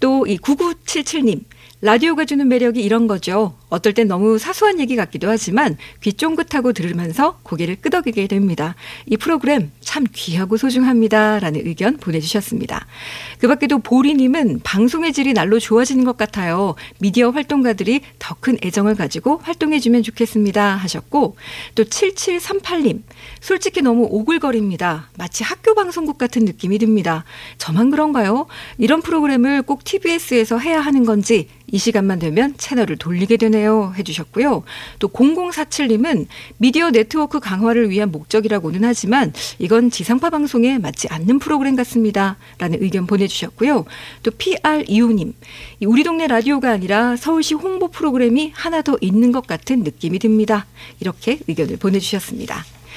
또 이 9977님 라디오가 주는 매력이 이런 거죠. 어떨 땐 너무 사소한 얘기 같기도 하지만 귀 쫑긋하고 들으면서 고개를 끄덕이게 됩니다. 이 프로그램 참 귀하고 소중합니다. 라는 의견 보내주셨습니다. 그 밖에도 보리님은 방송의 질이 날로 좋아지는 것 같아요. 미디어 활동가들이 더 큰 애정을 가지고 활동해주면 좋겠습니다. 하셨고 또 7738님 솔직히 너무 오글거립니다. 마치 학교 방송국 같은 느낌이 듭니다. 저만 그런가요? 이런 프로그램을 꼭 TBS에서 해야 하는 건지 이 시간만 되면 채널을 돌리게 되네요. 해주셨고요. 또 0047님은 미디어 네트워크 강화를 위한 목적이라고는 하지만 이건 지상파 방송에 맞지 않는 프로그램 같습니다. 라는 의견 보내주셨고요. 또 PR25님, 우리 동네 라디오가 아니라 서울시 홍보 프로그램이 하나 더 있는 것 같은 느낌이 듭니다. 이렇게 의견을 보내주셨습니다.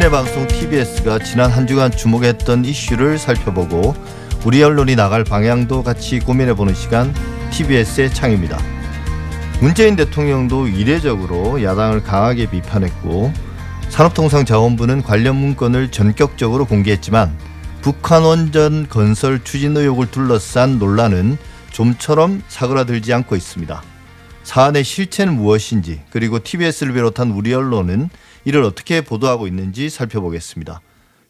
시민의 방송 TBS가 지난 한 주간 주목했던 이슈를 살펴보고 우리 언론이 나갈 방향도 같이 고민해보는 시간 TBS의 창입니다. 문재인 대통령도 이례적으로 야당을 강하게 비판했고 산업통상자원부는 관련 문건을 전격적으로 공개했지만 북한 원전 건설 추진 의혹을 둘러싼 논란은 좀처럼 사그라들지 않고 있습니다. 사안의 실체는 무엇인지 그리고 TBS를 비롯한 우리 언론은 이를 어떻게 보도하고 있는지 살펴보겠습니다.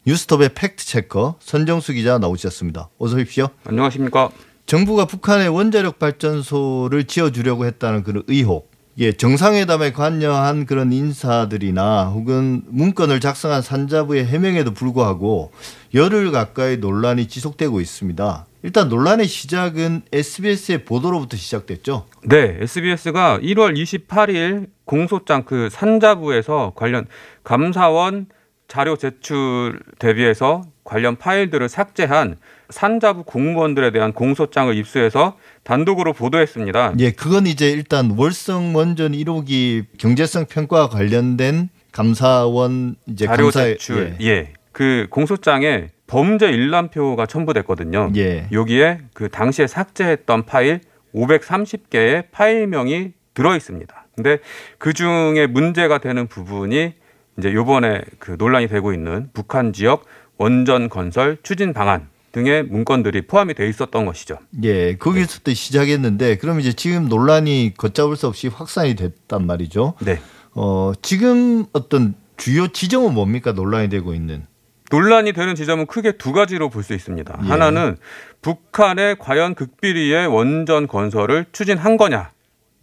뉴스톱의 팩트체커 선정수 기자 나오셨습니다. 어서 오십시오. 안녕하십니까. 정부가 북한의 원자력 발전소를 지어주려고 했다는 그런 의혹, 예, 정상회담에 관여한 그런 인사들이나 혹은 문건을 작성한 산자부의 해명에도 불구하고 열흘 가까이 논란이 지속되고 있습니다. 일단 논란의 시작은 SBS의 보도로부터 시작됐죠. 네, SBS가 1월 28일 공소장 그 산자부에서 관련 감사원 자료 제출 대비해서 관련 파일들을 삭제한 산자부 공무원들에 대한 공소장을 입수해서 단독으로 보도했습니다. 예, 그건 이제 일단 월성 원전 1호기 경제성 평가와 관련된 감사원 이제 자료 감사에- 제출 예. 그 공소장에 범죄 일람표가 첨부됐거든요. 예. 여기에 그 당시에 삭제했던 파일 530개의 파일명이 들어 있습니다. 근데 그 중에 문제가 되는 부분이 이제 요번에 그 논란이 되고 있는 북한 지역 원전 건설 추진 방안 등의 문건들이 포함이 돼 있었던 것이죠. 예, 거기서부터 시작했는데 그럼 이제 지금 논란이 걷잡을 수 없이 확산이 됐단 말이죠. 네. 어, 지금 어떤 주요 지점은 뭡니까 논란이 되고 있는? 논란이 되는 지점은 크게 두 가지로 볼 수 있습니다. 예. 하나는 북한의 과연 극비리의 원전 건설을 추진한 거냐,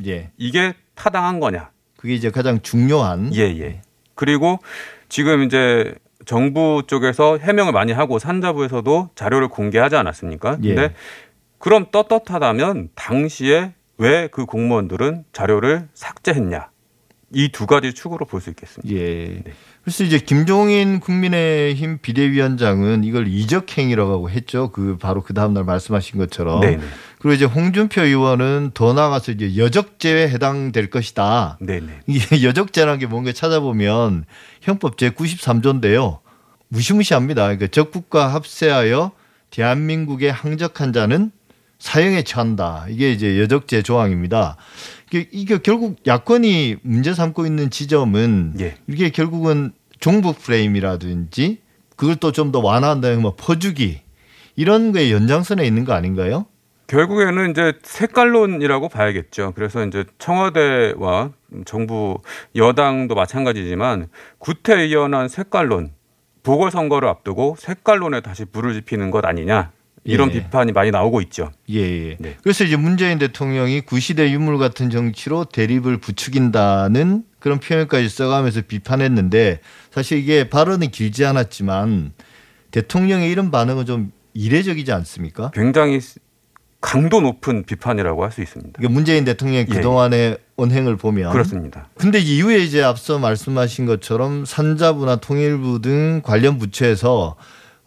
예. 이게 타당한 거냐. 그게 이제 가장 중요한 예, 예. 그리고 지금 이제 정부 쪽에서 해명을 많이 하고 산자부에서도 자료를 공개하지 않았습니까? 예. 근데 그럼 떳떳하다면 당시에 왜 그 공무원들은 자료를 삭제했냐? 이 두 가지 축으로 볼 수 있겠습니다. 예. 그래서 이제 김종인 국민의힘 비대위원장은 이걸 이적 행위라고 했죠. 그 바로 그 다음 날 말씀하신 것처럼. 네, 네. 그리고 이제 홍준표 의원은 더 나아가서 이제 여적죄에 해당될 것이다. 네, 네. 이게 여적죄라는 게 뭔가 찾아보면 형법 제 93조인데요. 무시무시합니다. 그러니까 적국과 합세하여 대한민국에 항적한 자는 사형에 처한다. 이게 이제 여적죄 조항입니다. 이게, 이게 결국 야권이 문제 삼고 있는 지점은 예. 이게 결국은 종북 프레임이라든지 그걸 또 좀 더 완화한다면 뭐 퍼주기 이런 거에 연장선에 있는 거 아닌가요? 결국에는 이제 색깔론이라고 봐야겠죠. 그래서 이제 청와대와 정부 여당도 마찬가지지만 구태의연한 색깔론 보궐선거를 앞두고 색깔론에 다시 불을 지피는 것 아니냐 이런 예. 비판이 많이 나오고 있죠. 예, 예. 네. 그래서 이제 문재인 대통령이 구시대 유물 같은 정치로 대립을 부추긴다는 그런 표현까지 써가면서 비판했는데 사실 이게 발언은 길지 않았지만 대통령의 이런 반응은 좀 이례적이지 않습니까? 굉장히 강도 높은 비판이라고 할 수 있습니다. 그러니까 문재인 대통령의 예, 그동안의 언행을 보면 그렇습니다. 근데 이후에 이제 앞서 말씀하신 것처럼 산자부나 통일부 등 관련 부처에서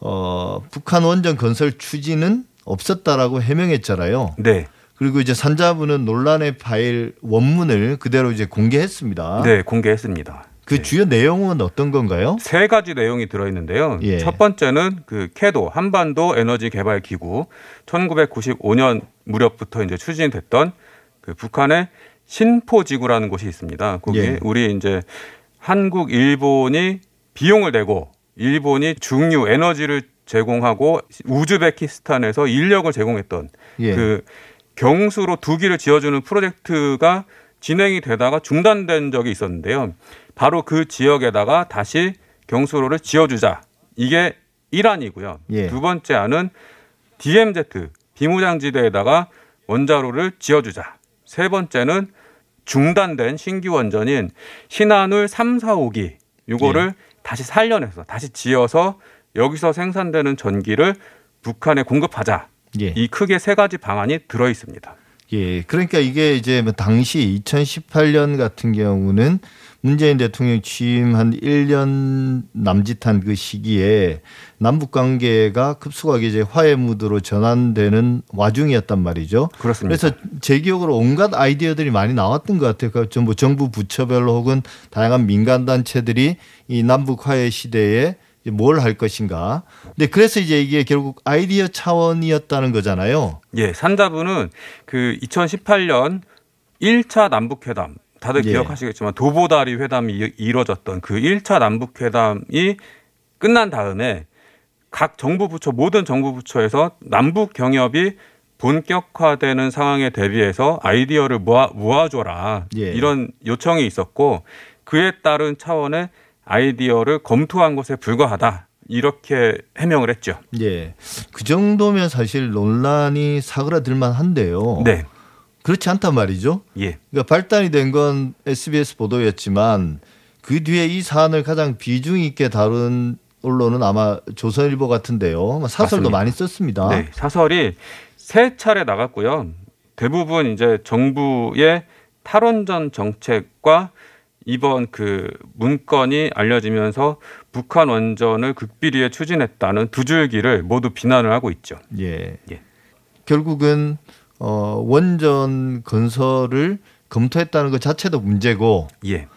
어, 북한 원전 건설 추진은 없었다라고 해명했잖아요. 네, 그리고 이제 산자부는 논란의 파일 원문을 그대로 이제 공개했습니다. 네 공개했습니다. 그 네. 주요 내용은 어떤 건가요? 세 가지 내용이 들어있는데요. 예. 첫 번째는 그 캐도 한반도 에너지 개발 기구 1995년 무렵부터 이제 추진됐던 그 북한의 신포지구라는 곳이 있습니다. 거기 예. 우리 이제 한국, 일본이 비용을 내고 일본이 중유 에너지를 제공하고 우즈베키스탄에서 인력을 제공했던 예. 그 경수로 두 기를 지어주는 프로젝트가 진행이 되다가 중단된 적이 있었는데요. 바로 그 지역에다가 다시 경수로를 지어주자. 이게 1안이고요. 예. 두 번째 안은 DMZ 비무장지대에다가 원자로를 지어주자. 세 번째는 중단된 신규 원전인 신한울 3, 4, 5기 요거를 다시 살려내서 다시 지어서 여기서 생산되는 전기를 북한에 공급하자. 예. 이 크게 세 가지 방안이 들어 있습니다. 예. 그러니까 이게 이제 뭐 당시 2018년 같은 경우는 문재인 대통령 취임 한 1년 남짓한 그 시기에 남북 관계가 급속하게 이제 화해 무드로 전환되는 와중이었단 말이죠. 그렇습니다. 그래서 제 기억으로 온갖 아이디어들이 많이 나왔던 것 같아요. 그러니까 전부 정부 부처별로 혹은 다양한 민간 단체들이 이 남북 화해 시대에 뭘 할 것인가. 근데 그래서 이제 이게 결국 아이디어 차원이었다는 거잖아요. 예, 산자부는 그 2018년 1차 남북회담 다들 예. 기억하시겠지만 도보다리 회담이 이- 이뤄졌던 그 1차 남북회담이 끝난 다음에 각 정부 부처 모든 정부 부처에서 남북 경협이 본격화되는 상황에 대비해서 아이디어를 모아 모아줘라 예. 이런 요청이 있었고 그에 따른 차원의 아이디어를 검토한 것에 불과하다 이렇게 해명을 했죠. 예. 그 정도면 사실 논란이 사그라들 만 한데요. 네, 그렇지 않단 말이죠. 예, 그러니까 발단이 된 건 SBS 보도였지만 그 뒤에 이 사안을 가장 비중 있게 다룬 언론은 아마 조선일보 같은데요. 사설도 맞습니다. 많이 썼습니다. 네, 사설이 세 차례 나갔고요. 대부분 이제 정부의 탈원전 정책과 이번 그 문건이 알려지면서 북한 원전을 극비리에 추진했다는 두 줄기를 모두 비난을 하고 있죠. 예. 예. 결국은 어, 원전 건설을 검토했다는 것 자체도 문제고 예.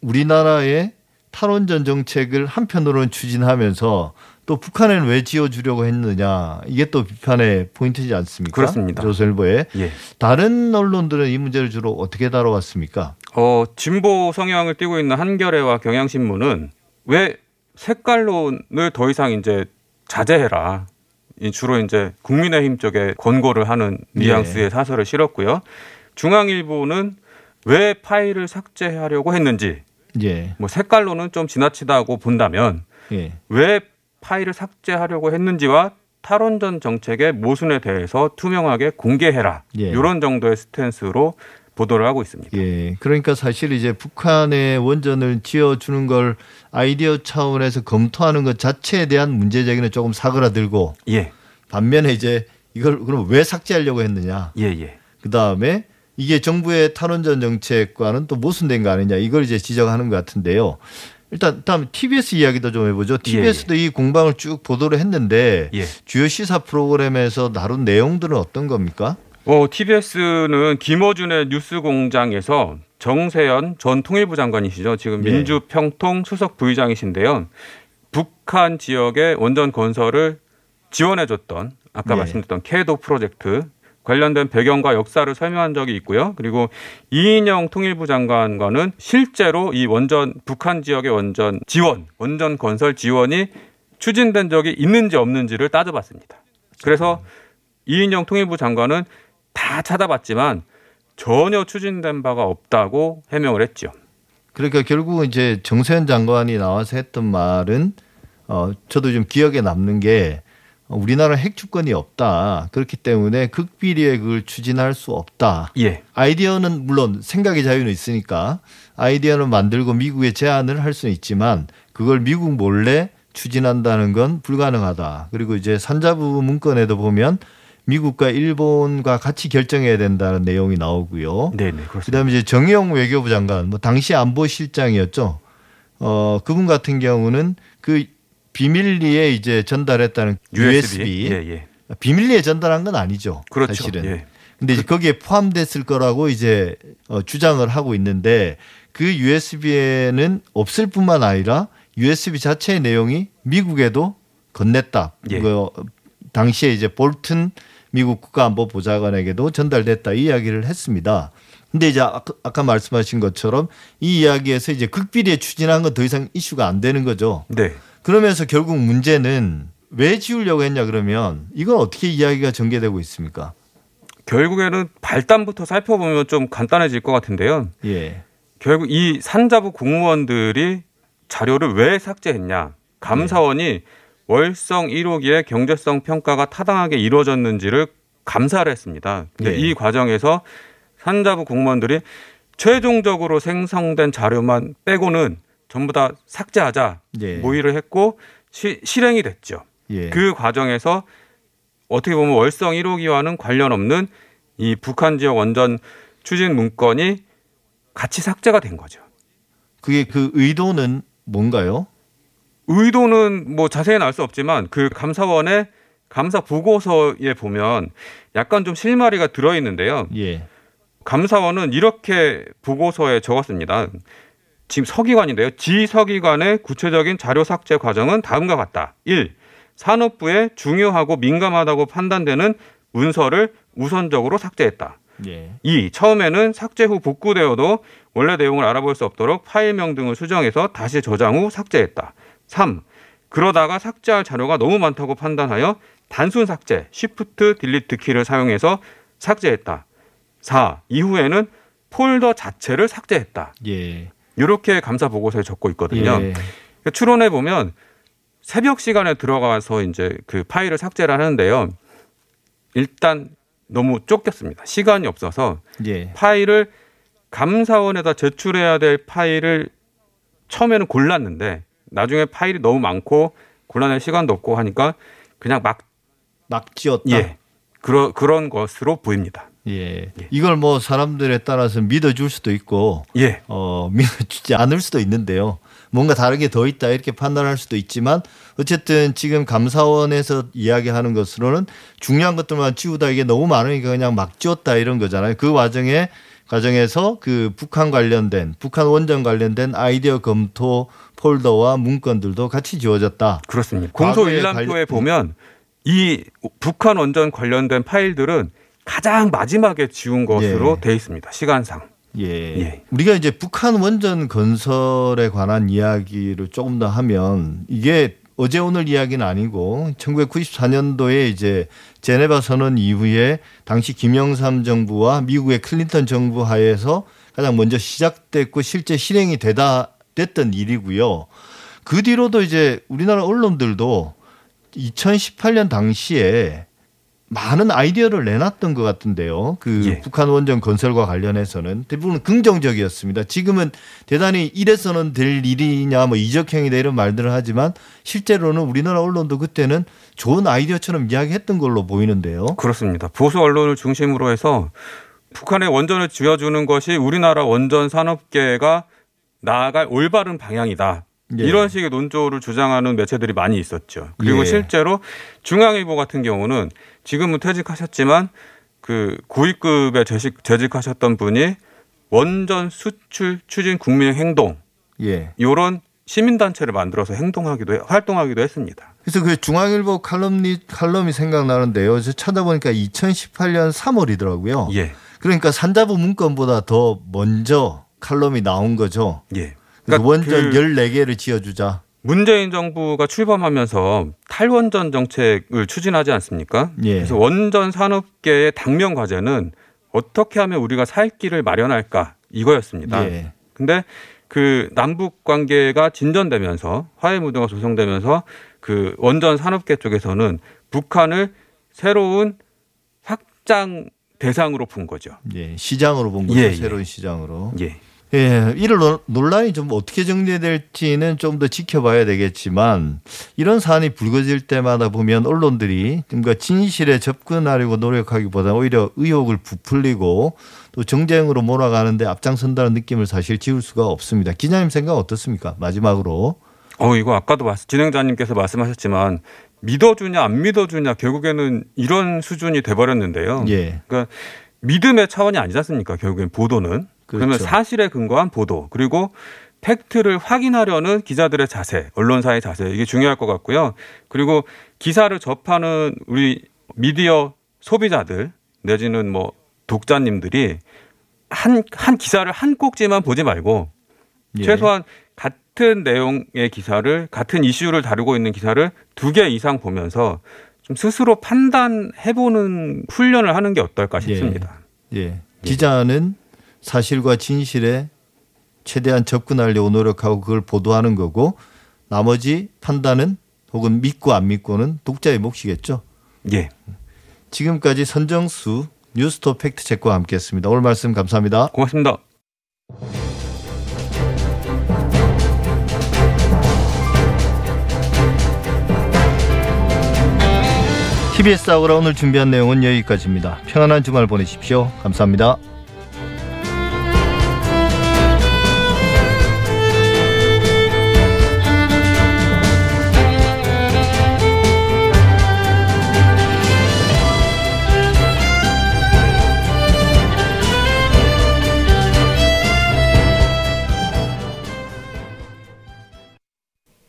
우리나라의 탈원전 정책을 한편으로는 추진하면서 또 북한에는 왜 지어주려고 했느냐 이게 또 비판의 포인트지 않습니까? 그렇습니다. 조선일보에 예. 다른 언론들은 이 문제를 주로 어떻게 다뤄왔습니까? 어, 진보 성향을 띠고 있는 한겨레와 경향신문은 왜 색깔론을 더 이상 이제 자제해라. 이 주로 이제 국민의힘 쪽에 권고를 하는 뉘앙스의 사설을 실었고요. 중앙일보는 왜 파일을 삭제하려고 했는지 예, 뭐 색깔론은 좀 지나치다고 본다면 예, 왜 파일을 삭제하려고 했는지와 탈원전 정책의 모순에 대해서 투명하게 공개해라. 예. 이런 정도의 스탠스로 보도를 하고 있습니다. 예. 그러니까 사실 이제 북한의 원전을 지어주는 걸 아이디어 차원에서 검토하는 것 자체에 대한 문제 제기는 조금 사그라들고 예, 반면에 이제 이걸 그럼 왜 삭제하려고 했느냐. 예, 예. 그 다음에 이게 정부의 탈원전 정책과는 또 모순된 거 아니냐 이걸 이제 지적하는 것 같은데요. 일단 다음 TBS 이야기도 좀 해보죠. TBS도 이 공방을 쭉 보도를 했는데 예. 주요 시사 프로그램에서 다룬 내용들은 어떤 겁니까? 어, TBS는 김어준의 뉴스공장에서 정세현 전 통일부 장관이시죠. 지금 예. 민주평통 수석 부의장이신데요. 북한 지역의 원전 건설을 지원해줬던 아까 예. 말씀드렸던 캐도 프로젝트 관련된 배경과 역사를 설명한 적이 있고요. 그리고 이인영 통일부 장관과는 실제로 이 원전 북한 지역의 원전 지원, 원전 건설 지원이 추진된 적이 있는지 없는지를 따져봤습니다. 그래서 이인영 통일부 장관은 다 찾아봤지만 전혀 추진된 바가 없다고 해명을 했죠. 그러니까 결국은 이제 정세현 장관이 나와서 했던 말은 어 저도 좀 기억에 남는 게 어, 우리나라 핵 주권이 없다. 그렇기 때문에 극비리에 그걸 추진할 수 없다. 예. 아이디어는 물론 생각의 자유는 있으니까 아이디어는 만들고 미국에 제안을 할 수는 있지만 그걸 미국 몰래 추진한다는 건 불가능하다. 그리고 이제 산자부 문건에도 보면 미국과 일본과 같이 결정해야 된다는 내용이 나오고요. 네, 네, 그렇습니다. 그다음에 이제 정의용 외교부 장관, 뭐 당시 안보실장이었죠. 어 그분 같은 경우는 그 비밀리에 이제 전달했다는 USB, 예, 예. 비밀리에 전달한 건 아니죠. 그렇죠. 사실은. 예. 근데 이제 거기에 포함됐을 거라고 이제 어, 주장을 하고 있는데 그 USB에는 없을 뿐만 아니라 USB 자체의 내용이 미국에도 건넸다. 예. 그 당시에 이제 볼튼 미국 국가안보보좌관에게도 전달됐다 이 이야기를 했습니다. 근데 이제 아까, 아까 말씀하신 것처럼 이 이야기에서 이제 극비리에 추진한 건 더 이상 이슈가 안 되는 거죠. 네. 그러면서 결국 문제는 왜 지우려고 했냐 그러면 이건 어떻게 이야기가 전개되고 있습니까? 결국에는 발단부터 살펴보면 좀 간단해질 것 같은데요. 예. 결국 이 산자부 공무원들이 자료를 왜 삭제했냐. 감사원이 월성 1호기의 경제성 평가가 타당하게 이루어졌는지를 감사를 했습니다. 네. 이 과정에서 산자부 공무원들이 최종적으로 생성된 자료만 빼고는 전부 다 삭제하자 예. 모의를 했고 시- 실행이 됐죠. 예. 그 과정에서 어떻게 보면 월성 1호기와는 관련 없는 이 북한 지역 원전 추진 문건이 같이 삭제가 된 거죠. 그게 그 의도는 뭔가요? 의도는 뭐 자세히는 알 수 없지만 그 감사원의 감사 보고서에 보면 약간 좀 실마리가 들어 있는데요. 예. 감사원은 이렇게 보고서에 적었습니다. 지금 서기관인데요. 지 서기관의 구체적인 자료 삭제 과정은 다음과 같다. 1. 산업부에 중요하고 민감하다고 판단되는 문서를 우선적으로 삭제했다. 예. 2. 처음에는 삭제 후 복구되어도 원래 내용을 알아볼 수 없도록 파일명 등을 수정해서 다시 저장 후 삭제했다. 3. 그러다가 삭제할 자료가 너무 많다고 판단하여 단순 삭제, 쉬프트 딜리트 키를 사용해서 삭제했다. 4. 이후에는 폴더 자체를 삭제했다. 예. 이렇게 감사 보고서에 적고 있거든요. 예. 추론해 보면 새벽 시간에 들어가서 이제 그 파일을 삭제를 하는데요. 일단 너무 쫓겼습니다. 시간이 없어서 예. 파일을 감사원에다 제출해야 될 파일을 처음에는 골랐는데 나중에 파일이 너무 많고 골라낼 시간도 없고 하니까 그냥 막막 지었다. 예. 그러, 그런 것으로 보입니다. 예. 이걸 뭐 사람들에 따라서 믿어줄 수도 있고 예. 어, 믿어주지 않을 수도 있는데요. 뭔가 다른 게 더 있다 이렇게 판단할 수도 있지만 어쨌든 지금 감사원에서 이야기하는 것으로는 중요한 것들만 지우다 이게 너무 많으니까 그냥 막 지웠다 이런 거잖아요. 그 과정에 과정에서 그 북한 관련된 북한 원전 관련된 아이디어 검토 폴더와 문건들도 같이 지워졌다. 그렇습니다. 공소 일람표에 관련- 보면 이 북한 원전 관련된 파일들은 가장 마지막에 지운 것으로 예. 돼 있습니다. 시간상. 예. 예. 우리가 이제 북한 원전 건설에 관한 이야기를 조금 더 하면 이게 어제 오늘 이야기는 아니고 1994년도에 이제 제네바 선언 이후에 당시 김영삼 정부와 미국의 클린턴 정부 하에서 가장 먼저 시작됐고 실제 실행이 되다 됐던 일이고요. 그 뒤로도 이제 우리나라 언론들도 2018년 당시에 많은 아이디어를 내놨던 것 같은데요. 그 예. 북한 원전 건설과 관련해서는 대부분 긍정적이었습니다. 지금은 대단히 이래서는 될 일이냐 뭐 이적행위다 이런 말들을 하지만 실제로는 우리나라 언론도 그때는 좋은 아이디어처럼 이야기했던 걸로 보이는데요. 그렇습니다. 보수 언론을 중심으로 해서 북한의 원전을 쥐어주는 것이 우리나라 원전 산업계가 나아갈 올바른 방향이다. 예. 이런 식의 논조를 주장하는 매체들이 많이 있었죠. 그리고 예. 실제로 중앙일보 같은 경우는 지금은 퇴직하셨지만 그 고위급에 재직, 재직하셨던 분이 원전 수출 추진 국민 행동 예. 이런 시민단체를 만들어서 행동하기도 해- 활동하기도 했습니다. 그래서 그 중앙일보 칼럼니 칼럼이 생각나는데요. 저 찾아보니까 2018년 3월이더라고요. 예, 그러니까 산자부 문건보다 더 먼저 칼럼이 나온 거죠. 예. 그래서 원전 그 14개를 지어주자. 문재인 정부가 출범하면서 탈원전 정책을 추진하지 않습니까? 예. 그래서 원전 산업계의 당면 과제는 어떻게 하면 우리가 살 길을 마련할까 이거였습니다. 예. 근데 그 남북 관계가 진전되면서 화해 무드가 조성되면서 그 원전 산업계 쪽에서는 북한을 새로운 확장 대상으로 본 거죠. 예. 시장으로 본 거죠. 예, 예. 새로운 시장으로. 예. 예. 논- 논란이 좀 어떻게 정리될지는 좀 더 지켜봐야 되겠지만 이런 사안이 불거질 때마다 보면 언론들이 뭔가 진실에 접근하려고 노력하기보다 오히려 의혹을 부풀리고 또 정쟁으로 몰아가는데 앞장선다는 느낌을 사실 지울 수가 없습니다. 기자님 생각 어떻습니까? 마지막으로. 어, 이거 아까도 말- 진행자님께서 말씀하셨지만 믿어주냐 안 믿어주냐 결국에는 이런 수준이 돼버렸는데요. 예. 그러니까 믿음의 차원이 아니지 않습니까? 결국엔 보도는. 그러면 그렇죠. 사실에 근거한 보도 그리고 팩트를 확인하려는 기자들의 자세, 언론사의 자세 이게 중요할 것 같고요. 그리고 기사를 접하는 우리 미디어 소비자들 내지는 뭐 독자님들이 한, 한 기사를 한 꼭지만 보지 말고 예. 최소한 같은 내용의 기사를 같은 이슈를 다루고 있는 기사를 두 개 이상 보면서 좀 스스로 판단해보는 훈련을 하는 게 어떨까 싶습니다. 예. 기자는 사실과 진실에 최대한 접근하려고 노력하고 그걸 보도하는 거고 나머지 판단은 혹은 믿고 안 믿고는 독자의 몫이겠죠. 예. 지금까지 선정수 뉴스톱 팩트체크와 함께했습니다. 오늘 말씀 감사합니다. 고맙습니다. TBS 아고라 오늘 준비한 내용은 여기까지입니다. 평안한 주말 보내십시오. 감사합니다.